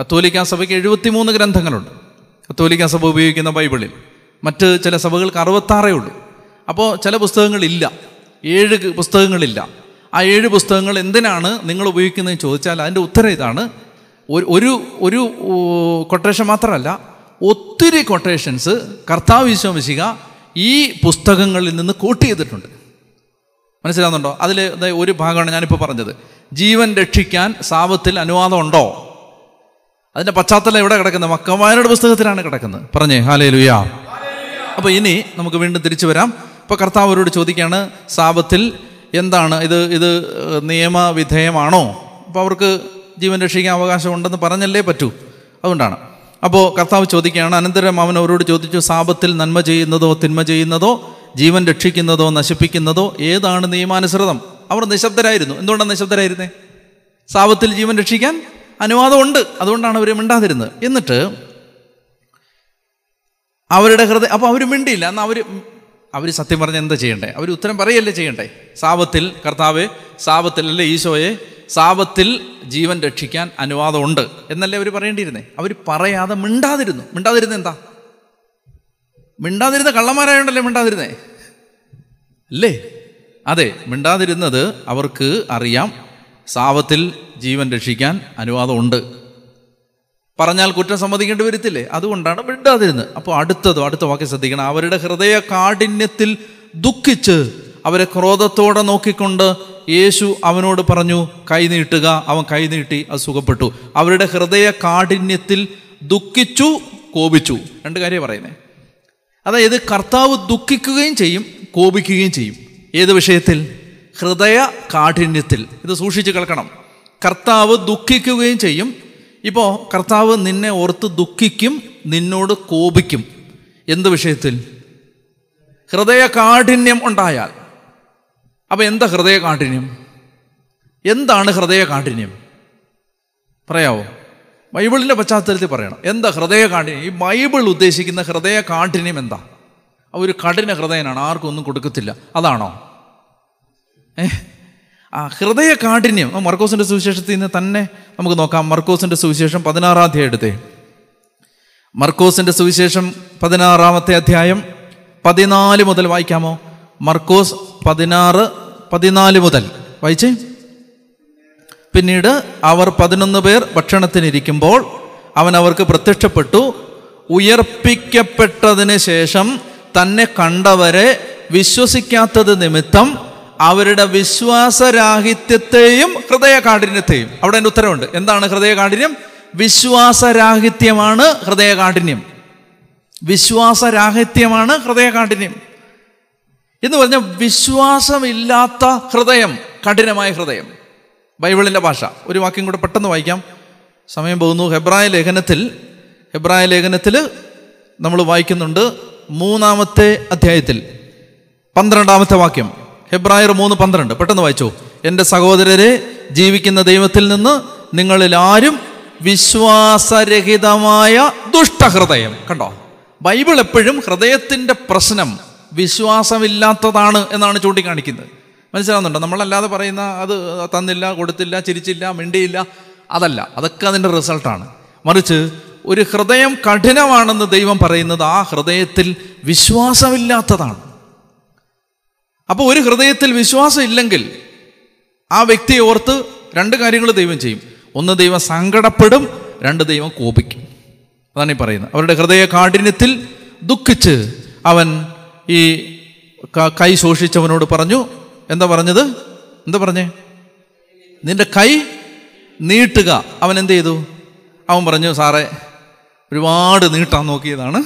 കത്തോലിക്ക സഭയ്ക്ക് എഴുപത്തിമൂന്ന് ഗ്രന്ഥങ്ങളുണ്ട്. കത്തോലിക്ക സഭ ഉപയോഗിക്കുന്ന ബൈബിളിൽ. മറ്റ് ചില സഭകൾക്ക് അറുപത്താറേ ഉള്ളൂ. അപ്പോൾ ചില പുസ്തകങ്ങളില്ല. ഏഴ് പുസ്തകങ്ങളില്ല. ആ ഏഴ് പുസ്തകങ്ങൾ എന്തിനാണ് നിങ്ങൾ ഉപയോഗിക്കുന്നതെന്ന് ചോദിച്ചാൽ അതിന്റെ ഉത്തരം ഇതാണ്. ഒരു ഒരു കൊട്ടേഷൻ മാത്രമല്ല ഒത്തിരി കൊട്ടേഷൻസ് കർത്താവ് വിശ്വമിശിക ഈ പുസ്തകങ്ങളിൽ നിന്ന് കോട്ട് ചെയ്തിട്ടുണ്ട്. മനസ്സിലാകുന്നുണ്ടോ അതിൽ ഒരു ഭാഗമാണ് ഞാനിപ്പോൾ പറഞ്ഞത്. ജീവൻ രക്ഷിക്കാൻ സാപത്തിൽ അനുവാദം ഉണ്ടോ? അതിന്റെ പശ്ചാത്തലം എവിടെ കിടക്കുന്നത്? മക്കമാരുടെ പുസ്തകത്തിലാണ് കിടക്കുന്നത്. പറഞ്ഞേ ഹാലേ ലുയാ അപ്പോൾ ഇനി നമുക്ക് വീണ്ടും തിരിച്ചു വരാം. ഇപ്പോൾ കർത്താവ് അവരോട് ചോദിക്കുകയാണ് സാപത്തിൽ എന്താണ്? ഇത് ഇത് നിയമവിധേയമാണോ? അപ്പോൾ അവർക്ക് ജീവൻ രക്ഷിക്കാൻ അവകാശമുണ്ടെന്ന് പറഞ്ഞല്ലേ പറ്റൂ. അതുകൊണ്ടാണ്. അപ്പോൾ കർത്താവ് ചോദിക്കുകയാണ് അനന്തരം അവൻ അവരോട് ചോദിച്ചു സാപത്തിൽ നന്മ ചെയ്യുന്നതോ തിന്മ ചെയ്യുന്നതോ ജീവൻ രക്ഷിക്കുന്നതോ നശിപ്പിക്കുന്നതോ ഏതാണ് നിയമാനുസൃതം? അവർ നിശബ്ദരായിരുന്നു. എന്തുകൊണ്ടാണ് നിശബ്ദരായിരുന്നേ? സാപത്തിൽ ജീവൻ രക്ഷിക്കാൻ അനുവാദമുണ്ട്. അതുകൊണ്ടാണ് അവർ മിണ്ടാതിരുന്നത്. എന്നിട്ട് അവരുടെ ഹൃദയം അപ്പോൾ അവർ മിണ്ടിയില്ല. എന്നാൽ അവർ അവർ സത്യം പറഞ്ഞ് എന്താ ചെയ്യണ്ടേ? അവർ ഉത്തരം പറയല്ലേ ചെയ്യണ്ടേ? സാപത്തിൽ കർത്താവ് സാപത്തിൽ അല്ലേ ഈശോയെ? സാപത്തിൽ ജീവൻ രക്ഷിക്കാൻ അനുവാദമുണ്ട് എന്നല്ലേ അവർ പറയേണ്ടിയിരുന്നേ? അവർ പറയാതെ മിണ്ടാതിരുന്നു. മിണ്ടാതിരുന്ന എന്താ? മിണ്ടാതിരുന്ന കള്ളന്മാരായോണ്ടല്ലേ മിണ്ടാതിരുന്നേ? അല്ലേ? അതെ മിണ്ടാതിരുന്നത് അവർക്ക് അറിയാം. സാപത്തിൽ ജീവൻ രക്ഷിക്കാൻ അനുവാദമുണ്ട്. പറഞ്ഞാൽ കുറ്റം സമ്മതിക്കേണ്ടി വരത്തില്ലേ? അതുകൊണ്ടാണ് മിണ്ടാതിരുന്നത്. അപ്പോൾ അടുത്തതോ അടുത്ത വാക്യം ശ്രദ്ധിക്കണം. അവരുടെ ഹൃദയ കാഠിന്യത്തിൽ ദുഃഖിച്ച് അവരെ ക്രോധത്തോടെ നോക്കിക്കൊണ്ട് യേശു അവനോട് പറഞ്ഞു കൈ നീട്ടുക. അവൻ കൈ നീട്ടി അത് സുഖപ്പെട്ടു. അവരുടെ ഹൃദയ കാഠിന്യത്തിൽ ദുഃഖിച്ചു കോപിച്ചു. രണ്ട് കാര്യം പറയുന്നത് അതായത് കർത്താവ് ദുഃഖിക്കുകയും ചെയ്യും കോപിക്കുകയും ചെയ്യും. ഏത് വിഷയത്തിൽ? ഹൃദയ കാഠിന്യത്തിൽ. ഇത് സൂക്ഷിച്ച് കേൾക്കണം. കർത്താവ് ദുഃഖിക്കുകയും ചെയ്യും ഇപ്പോൾ കർത്താവ് നിന്നെ ഓർത്ത് ദുഃഖിക്കും നിന്നോട് കോപിക്കും. എന്ത് വിഷയത്തിൽ? ഹൃദയ കാഠിന്യം ഉണ്ടായാൽ. അപ്പം എന്താ ഹൃദയ കാഠിന്യം എന്താണ് ഹൃദയ കാഠിന്യം പറയാവോ? ബൈബിളിന്റെ പശ്ചാത്തലത്തിൽ പറയണം. എന്താ ഹൃദയ കാഠിന്യം ഈ ബൈബിൾ ഉദ്ദേശിക്കുന്ന ഹൃദയ കാഠിന്യം എന്താ ഒരു കഠിന ഹൃദയനാണ് ആർക്കും ഒന്നും കൊടുക്കത്തില്ല. അതാണോ? ഏ? ആ ഹൃദയ കാഠിന്യം മർക്കോസിന്റെ സുവിശേഷത്തിൽ നിന്ന് തന്നെ നമുക്ക് നോക്കാം. മർക്കോസിന്റെ സുവിശേഷം പതിനാറാം അധ്യായം എടുത്തേ മർക്കോസിന്റെ സുവിശേഷം പതിനാറാമത്തെ അധ്യായം പതിനാല് മുതൽ വായിക്കാമോ? മർക്കോസ് പതിനാറ് പതിനാല് മുതൽ. വായിച്ചേ? പിന്നീട് അവർ പതിനൊന്ന് പേർ ഭക്ഷണത്തിനിരിക്കുമ്പോൾ അവൻ അവർക്ക് പ്രത്യക്ഷപ്പെട്ടു. ഉയർപ്പിക്കപ്പെട്ടതിന് ശേഷം തന്നെ കണ്ടവരെ വിശ്വസിക്കാത്തത് നിമിത്തം അവരുടെ വിശ്വാസരാഹിത്യത്തെയും ഹൃദയകാഠിന്യത്തെയും. അവിടെ എന്റെ ഉത്തരവുണ്ട്. എന്താണ് ഹൃദയകാഠിന്യം? വിശ്വാസരാഹിത്യമാണ് ഹൃദയകാഠിന്യം. വിശ്വാസരാഹിത്യമാണ് ഹൃദയകാഠിന്യം. എന്ന് പറഞ്ഞാൽ വിശ്വാസമില്ലാത്ത ഹൃദയം കഠിനമായ ഹൃദയം. ബൈബിളിന്റെ ഭാഷ. ഒരു വാക്യം കൂടെ പെട്ടെന്ന് വായിക്കാം. സമയം പോകുന്നു. ഹെബ്രായ ലേഖനത്തിൽ ഹെബ്രായ ലേഖനത്തിൽ നമ്മൾ വായിക്കുന്നുണ്ട് മൂന്നാമത്തെ അധ്യായത്തിൽ. പന്ത്രണ്ടാമത്തെ വാക്യം. ഹെബ്രായർ മൂന്ന് പന്ത്രണ്ട്. പെട്ടെന്ന് വായിച്ചു. എന്റെ സഹോദരരെ ജീവിക്കുന്ന ദൈവത്തിൽ നിന്ന് നിങ്ങളിൽ ആരും വിശ്വാസരഹിതമായ ദുഷ്ടഹൃദയം. കണ്ടോ? ബൈബിൾ എപ്പോഴും ഹൃദയത്തിന്റെ പ്രശ്നം വിശ്വാസമില്ലാത്തതാണ് എന്നാണ് ചൂണ്ടിക്കാണിക്കുന്നത്. മനസ്സിലാവുന്നുണ്ടോ? നമ്മളല്ലാതെ പറയുന്ന അത് തന്നില്ല കൊടുത്തില്ല ചിരിച്ചില്ല മിണ്ടിയില്ല അതല്ല. അതൊക്കെ അതിന്റെ റിസൾട്ടാണ്. മറിച്ച് ഒരു ഹൃദയം കഠിനമാണെന്ന് ദൈവം പറയുന്നത് ആ ഹൃദയത്തിൽ വിശ്വാസമില്ലാത്തതാണ്. അപ്പോൾ ഒരു ഹൃദയത്തിൽ വിശ്വാസം ഇല്ലെങ്കിൽ ആ വ്യക്തിയെ ഓർത്ത് രണ്ട് കാര്യങ്ങൾ ദൈവം ചെയ്യും. ഒന്ന് ദൈവം സങ്കടപ്പെടും രണ്ട് ദൈവം കോപിക്കും. അതാണ് ഈ പറയുന്നത്. അവരുടെ ഹൃദയ കാഠിന്യത്തിൽ ദുഃഖിച്ച് അവൻ ഈ കൈ ശോഷിച്ചവനോട് പറഞ്ഞു എന്താ പറഞ്ഞത്? എന്താ പറഞ്ഞേ? നിന്റെ കൈ നീട്ടുക. അവൻ എന്ത് ചെയ്തു? അവൻ പറഞ്ഞു സാറേ ഒരുപാട് നീട്ടാൻ നോക്കിയതാണ്.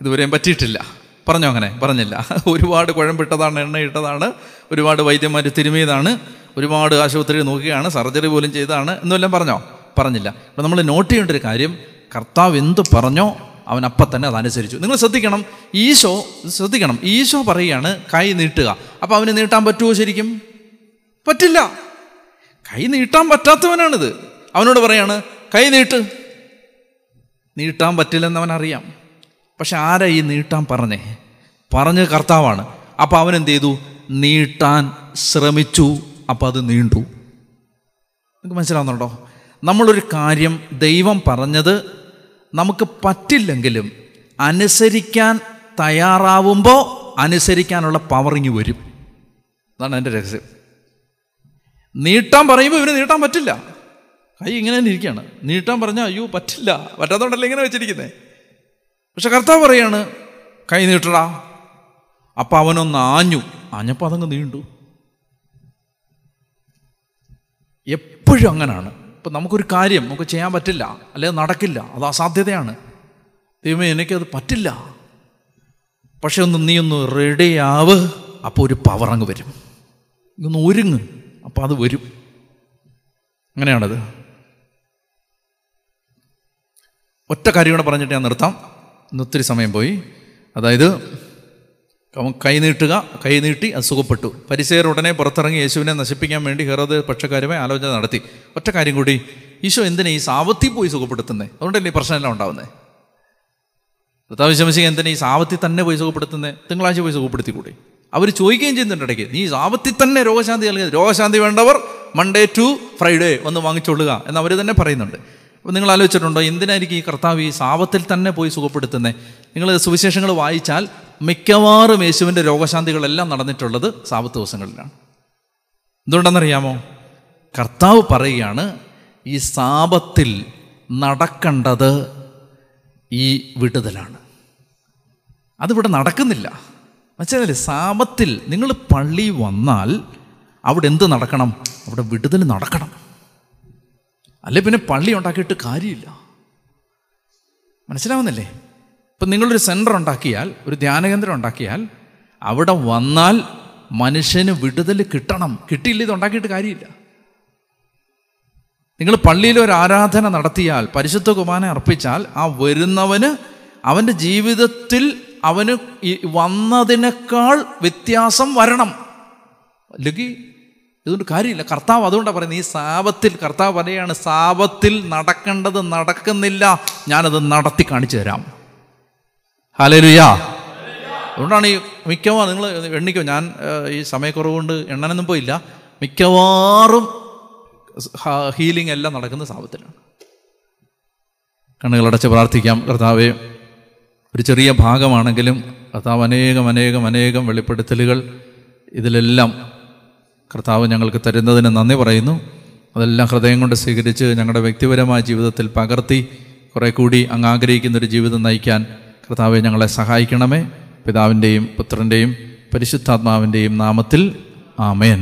ഇതുവരെയും പറ്റിയിട്ടില്ല. പറഞ്ഞോ അങ്ങനെ? പറഞ്ഞില്ല. ഒരുപാട് കുഴമ്പിട്ടതാണ് എണ്ണയിട്ടതാണ് ഒരുപാട് വൈദ്യന്മാർ തിരുമിയതാണ് ഒരുപാട് ആശുപത്രി നോക്കിയാണ് സർജറി പോലും ചെയ്തതാണ് എന്നെല്ലാം പറഞ്ഞോ? പറഞ്ഞില്ല. അപ്പം നമ്മൾ നോട്ട് ചെയ്യേണ്ട ഒരു കാര്യം കർത്താവ് എന്ത് പറഞ്ഞോ അവൻ അപ്പം തന്നെ അതനുസരിച്ചു. നിങ്ങൾ ശ്രദ്ധിക്കണം. ഈശോ ശ്രദ്ധിക്കണം. ഈശോ പറയുകയാണ് കൈ നീട്ടുക. അപ്പോൾ അവന് നീട്ടാൻ പറ്റുമോ ശരിക്കും? പറ്റില്ല. കൈ നീട്ടാൻ പറ്റാത്തവനാണിത്. അവനോട് പറയാണ് കൈ നീട്ട്. നീട്ടാൻ പറ്റില്ലെന്ന് അവൻ അറിയാം പക്ഷെ ആരാ ഈ നീട്ടാൻ പറഞ്ഞേ? പറഞ്ഞ കർത്താവാണ്. അപ്പോൾ അവൻ എന്ത് ചെയ്തു? നീട്ടാൻ ശ്രമിച്ചു. അപ്പോൾ അത് നീണ്ടു. നിങ്ങൾക്ക് മനസ്സിലാവുന്നുണ്ടോ? നമ്മളൊരു കാര്യം ദൈവം പറഞ്ഞത് നമുക്ക് പറ്റില്ലെങ്കിലും അനുസരിക്കാൻ തയ്യാറാവുമ്പോൾ അനുസരിക്കാനുള്ള പവറിങ് വരും. അതാണ് എന്റെ രഹസ്യം. നീട്ടാൻ പറയുമ്പോൾ ഇവന് നീട്ടാൻ പറ്റില്ല. കൈ ഇങ്ങനെ തന്നെ ഇരിക്കുകയാണ്. നീട്ടാൻ പറഞ്ഞാൽ അയ്യോ പറ്റില്ല. പറ്റാത്തതുകൊണ്ടല്ലേ ഇങ്ങനെ വെച്ചിരിക്കുന്നത് പക്ഷെ കർത്താവ് പറയാണ് കൈ നീട്ടടാ. അപ്പം അവനൊന്ന് ആഞ്ഞു. ആഞ്ഞപ്പോൾ അതങ്ങ് നീണ്ടു. എപ്പോഴും അങ്ങനാണ്. ഇപ്പം നമുക്കൊരു കാര്യം നമുക്ക് ചെയ്യാൻ പറ്റില്ല അല്ലെങ്കിൽ നടക്കില്ല. അത് അസാധ്യതയാണ്. ദൈവമേ എനിക്കത് പറ്റില്ല. പക്ഷെ ഒന്ന് നീ ഒന്ന് റെഡിയാവ് അപ്പോൾ ഒരു പവർ അങ്ങ് വരും. ഒന്ന് ഒരുങ്ങ്. അപ്പോൾ അത് വരും. അങ്ങനെയാണത്. ഒറ്റ കാര്യം കൂടെ പറഞ്ഞിട്ട് ഞാൻ നിർത്താം. ഇന്ന് ഒത്തിരി സമയം പോയി. അതായത് അവൻ കൈനീട്ടി അത് സുഖപ്പെട്ടു. പരിസയർ ഉടനെ പുറത്തിറങ്ങി യേശുവിനെ നശിപ്പിക്കാൻ വേണ്ടി ഹെറോദ് പക്ഷക്കാരുമായി ആലോചന നടത്തി. ഒറ്റ കാര്യം കൂടി ഈശോ എന്തിനാ ഈ സാവത്തിൽ പോയി സുഖപ്പെടുത്തുന്നത് അതുകൊണ്ടല്ലേ ഈ പ്രശ്നമെല്ലാം ഉണ്ടാവുന്നത് കർത്താവിശംസിക്ക് എന്തിനാ ഈ സാവത്തിൽ തന്നെ പോയി സുഖപ്പെടുത്തുന്നത് തിങ്കളാഴ്ച പോയി സുഖപ്പെടുത്തി കൂടി അവർ ചോദിക്കുകയും ചെയ്യുന്നുണ്ട് ഇടയ്ക്ക് നീ സാവത്തിൽ തന്നെ രോഗശാന്തി നൽകിയത്? രോഗശാന്തി വേണ്ടവർ മൺഡേ ടു ഫ്രൈഡേ ഒന്ന് വാങ്ങിച്ചോളുക എന്ന് അവർ തന്നെ പറയുന്നുണ്ട്. നിങ്ങൾ ആലോചിച്ചിട്ടുണ്ടോ എന്തിനായിരിക്കും ഈ കർത്താവ് ഈ സാപത്തിൽ തന്നെ പോയി സുഖപ്പെടുത്തുന്നത് നിങ്ങൾ സുവിശേഷങ്ങൾ വായിച്ചാൽ മിക്കവാറും യേശുവിന്റെ രോഗശാന്തികളെല്ലാം നടന്നിട്ടുള്ളത് സാപത്ത് ദിവസങ്ങളിലാണ്. എന്തുകൊണ്ടെന്നറിയാമോ? കർത്താവ് പറയുകയാണ് ഈ സാപത്തിൽ നടക്കേണ്ടത് ഈ വിടുതലാണ്. അതിവിടെ നടക്കുന്നില്ല. വെച്ചാൽ സാപത്തിൽ നിങ്ങൾ പള്ളി വന്നാൽ അവിടെ എന്ത് നടക്കണം? അവിടെ വിടുതൽ നടക്കണം. അല്ലെ പിന്നെ പള്ളി ഉണ്ടാക്കിയിട്ട് കാര്യമില്ല. മനസ്സിലാവുന്നില്ലേ? ഇപ്പം നിങ്ങളൊരു സെന്റർ ഉണ്ടാക്കിയാൽ ഒരു ധ്യാനകേന്ദ്രം ഉണ്ടാക്കിയാൽ അവിടെ വന്നാൽ മനുഷ്യന് വിടുതൽ കിട്ടണം. കിട്ടിയില്ല ഇത് ഉണ്ടാക്കിയിട്ട് കാര്യമില്ല. നിങ്ങൾ പള്ളിയിൽ ഒരു ആരാധന നടത്തിയാൽ പരിശുദ്ധ കുമാനെ അർപ്പിച്ചാൽ ആ വരുന്നവന് അവന്റെ ജീവിതത്തിൽ അവന് വന്നതിനേക്കാൾ വ്യത്യാസം വരണം. അല്ലെങ്കിൽ ഇതുകൊണ്ട് കാര്യമില്ല. കർത്താവ് അതുകൊണ്ടാണ് പറയുന്നത് ഈ സാപത്തിൽ കർത്താവ് പറയാണ് സാപത്തിൽ നടക്കേണ്ടത് നടക്കുന്നില്ല. ഞാനത് നടത്തി കാണിച്ചു തരാം. ഹലരുയാ അതുകൊണ്ടാണ് ഈ മിക്കവാറും നിങ്ങൾ എണ്ണിക്കോ ഞാൻ ഈ സമയക്കുറവ് കൊണ്ട് എണ്ണനൊന്നും പോയില്ല. മിക്കവാറും ഹീലിംഗ് എല്ലാം നടക്കുന്ന സാപത്തിലാണ്. കണ്ണുകളടച്ച് പ്രാർത്ഥിക്കാം. കർത്താവെ ഒരു ചെറിയ ഭാഗമാണെങ്കിലും കർത്താവ് അനേകം അനേകം അനേകം വെളിപ്പെടുത്തലുകൾ ഇതിലെല്ലാം കർത്താവ് ഞങ്ങൾക്ക് തരുന്നതിന് നന്ദി പറയുന്നു. അതെല്ലാം ഹൃദയം കൊണ്ട് സ്വീകരിച്ച് ഞങ്ങളുടെ വ്യക്തിപരമായ ജീവിതത്തിൽ പകർത്തി കുറെ കൂടി അങ്ങ് ആഗ്രഹിക്കുന്ന ഒരു ജീവിതം നയിക്കാൻ കർത്താവെ ഞങ്ങളെ സഹായിക്കണമേ. പിതാവിന്റെയും പുത്രന്റെയും പരിശുദ്ധാത്മാവിന്റെയും നാമത്തിൽ ആമേൻ.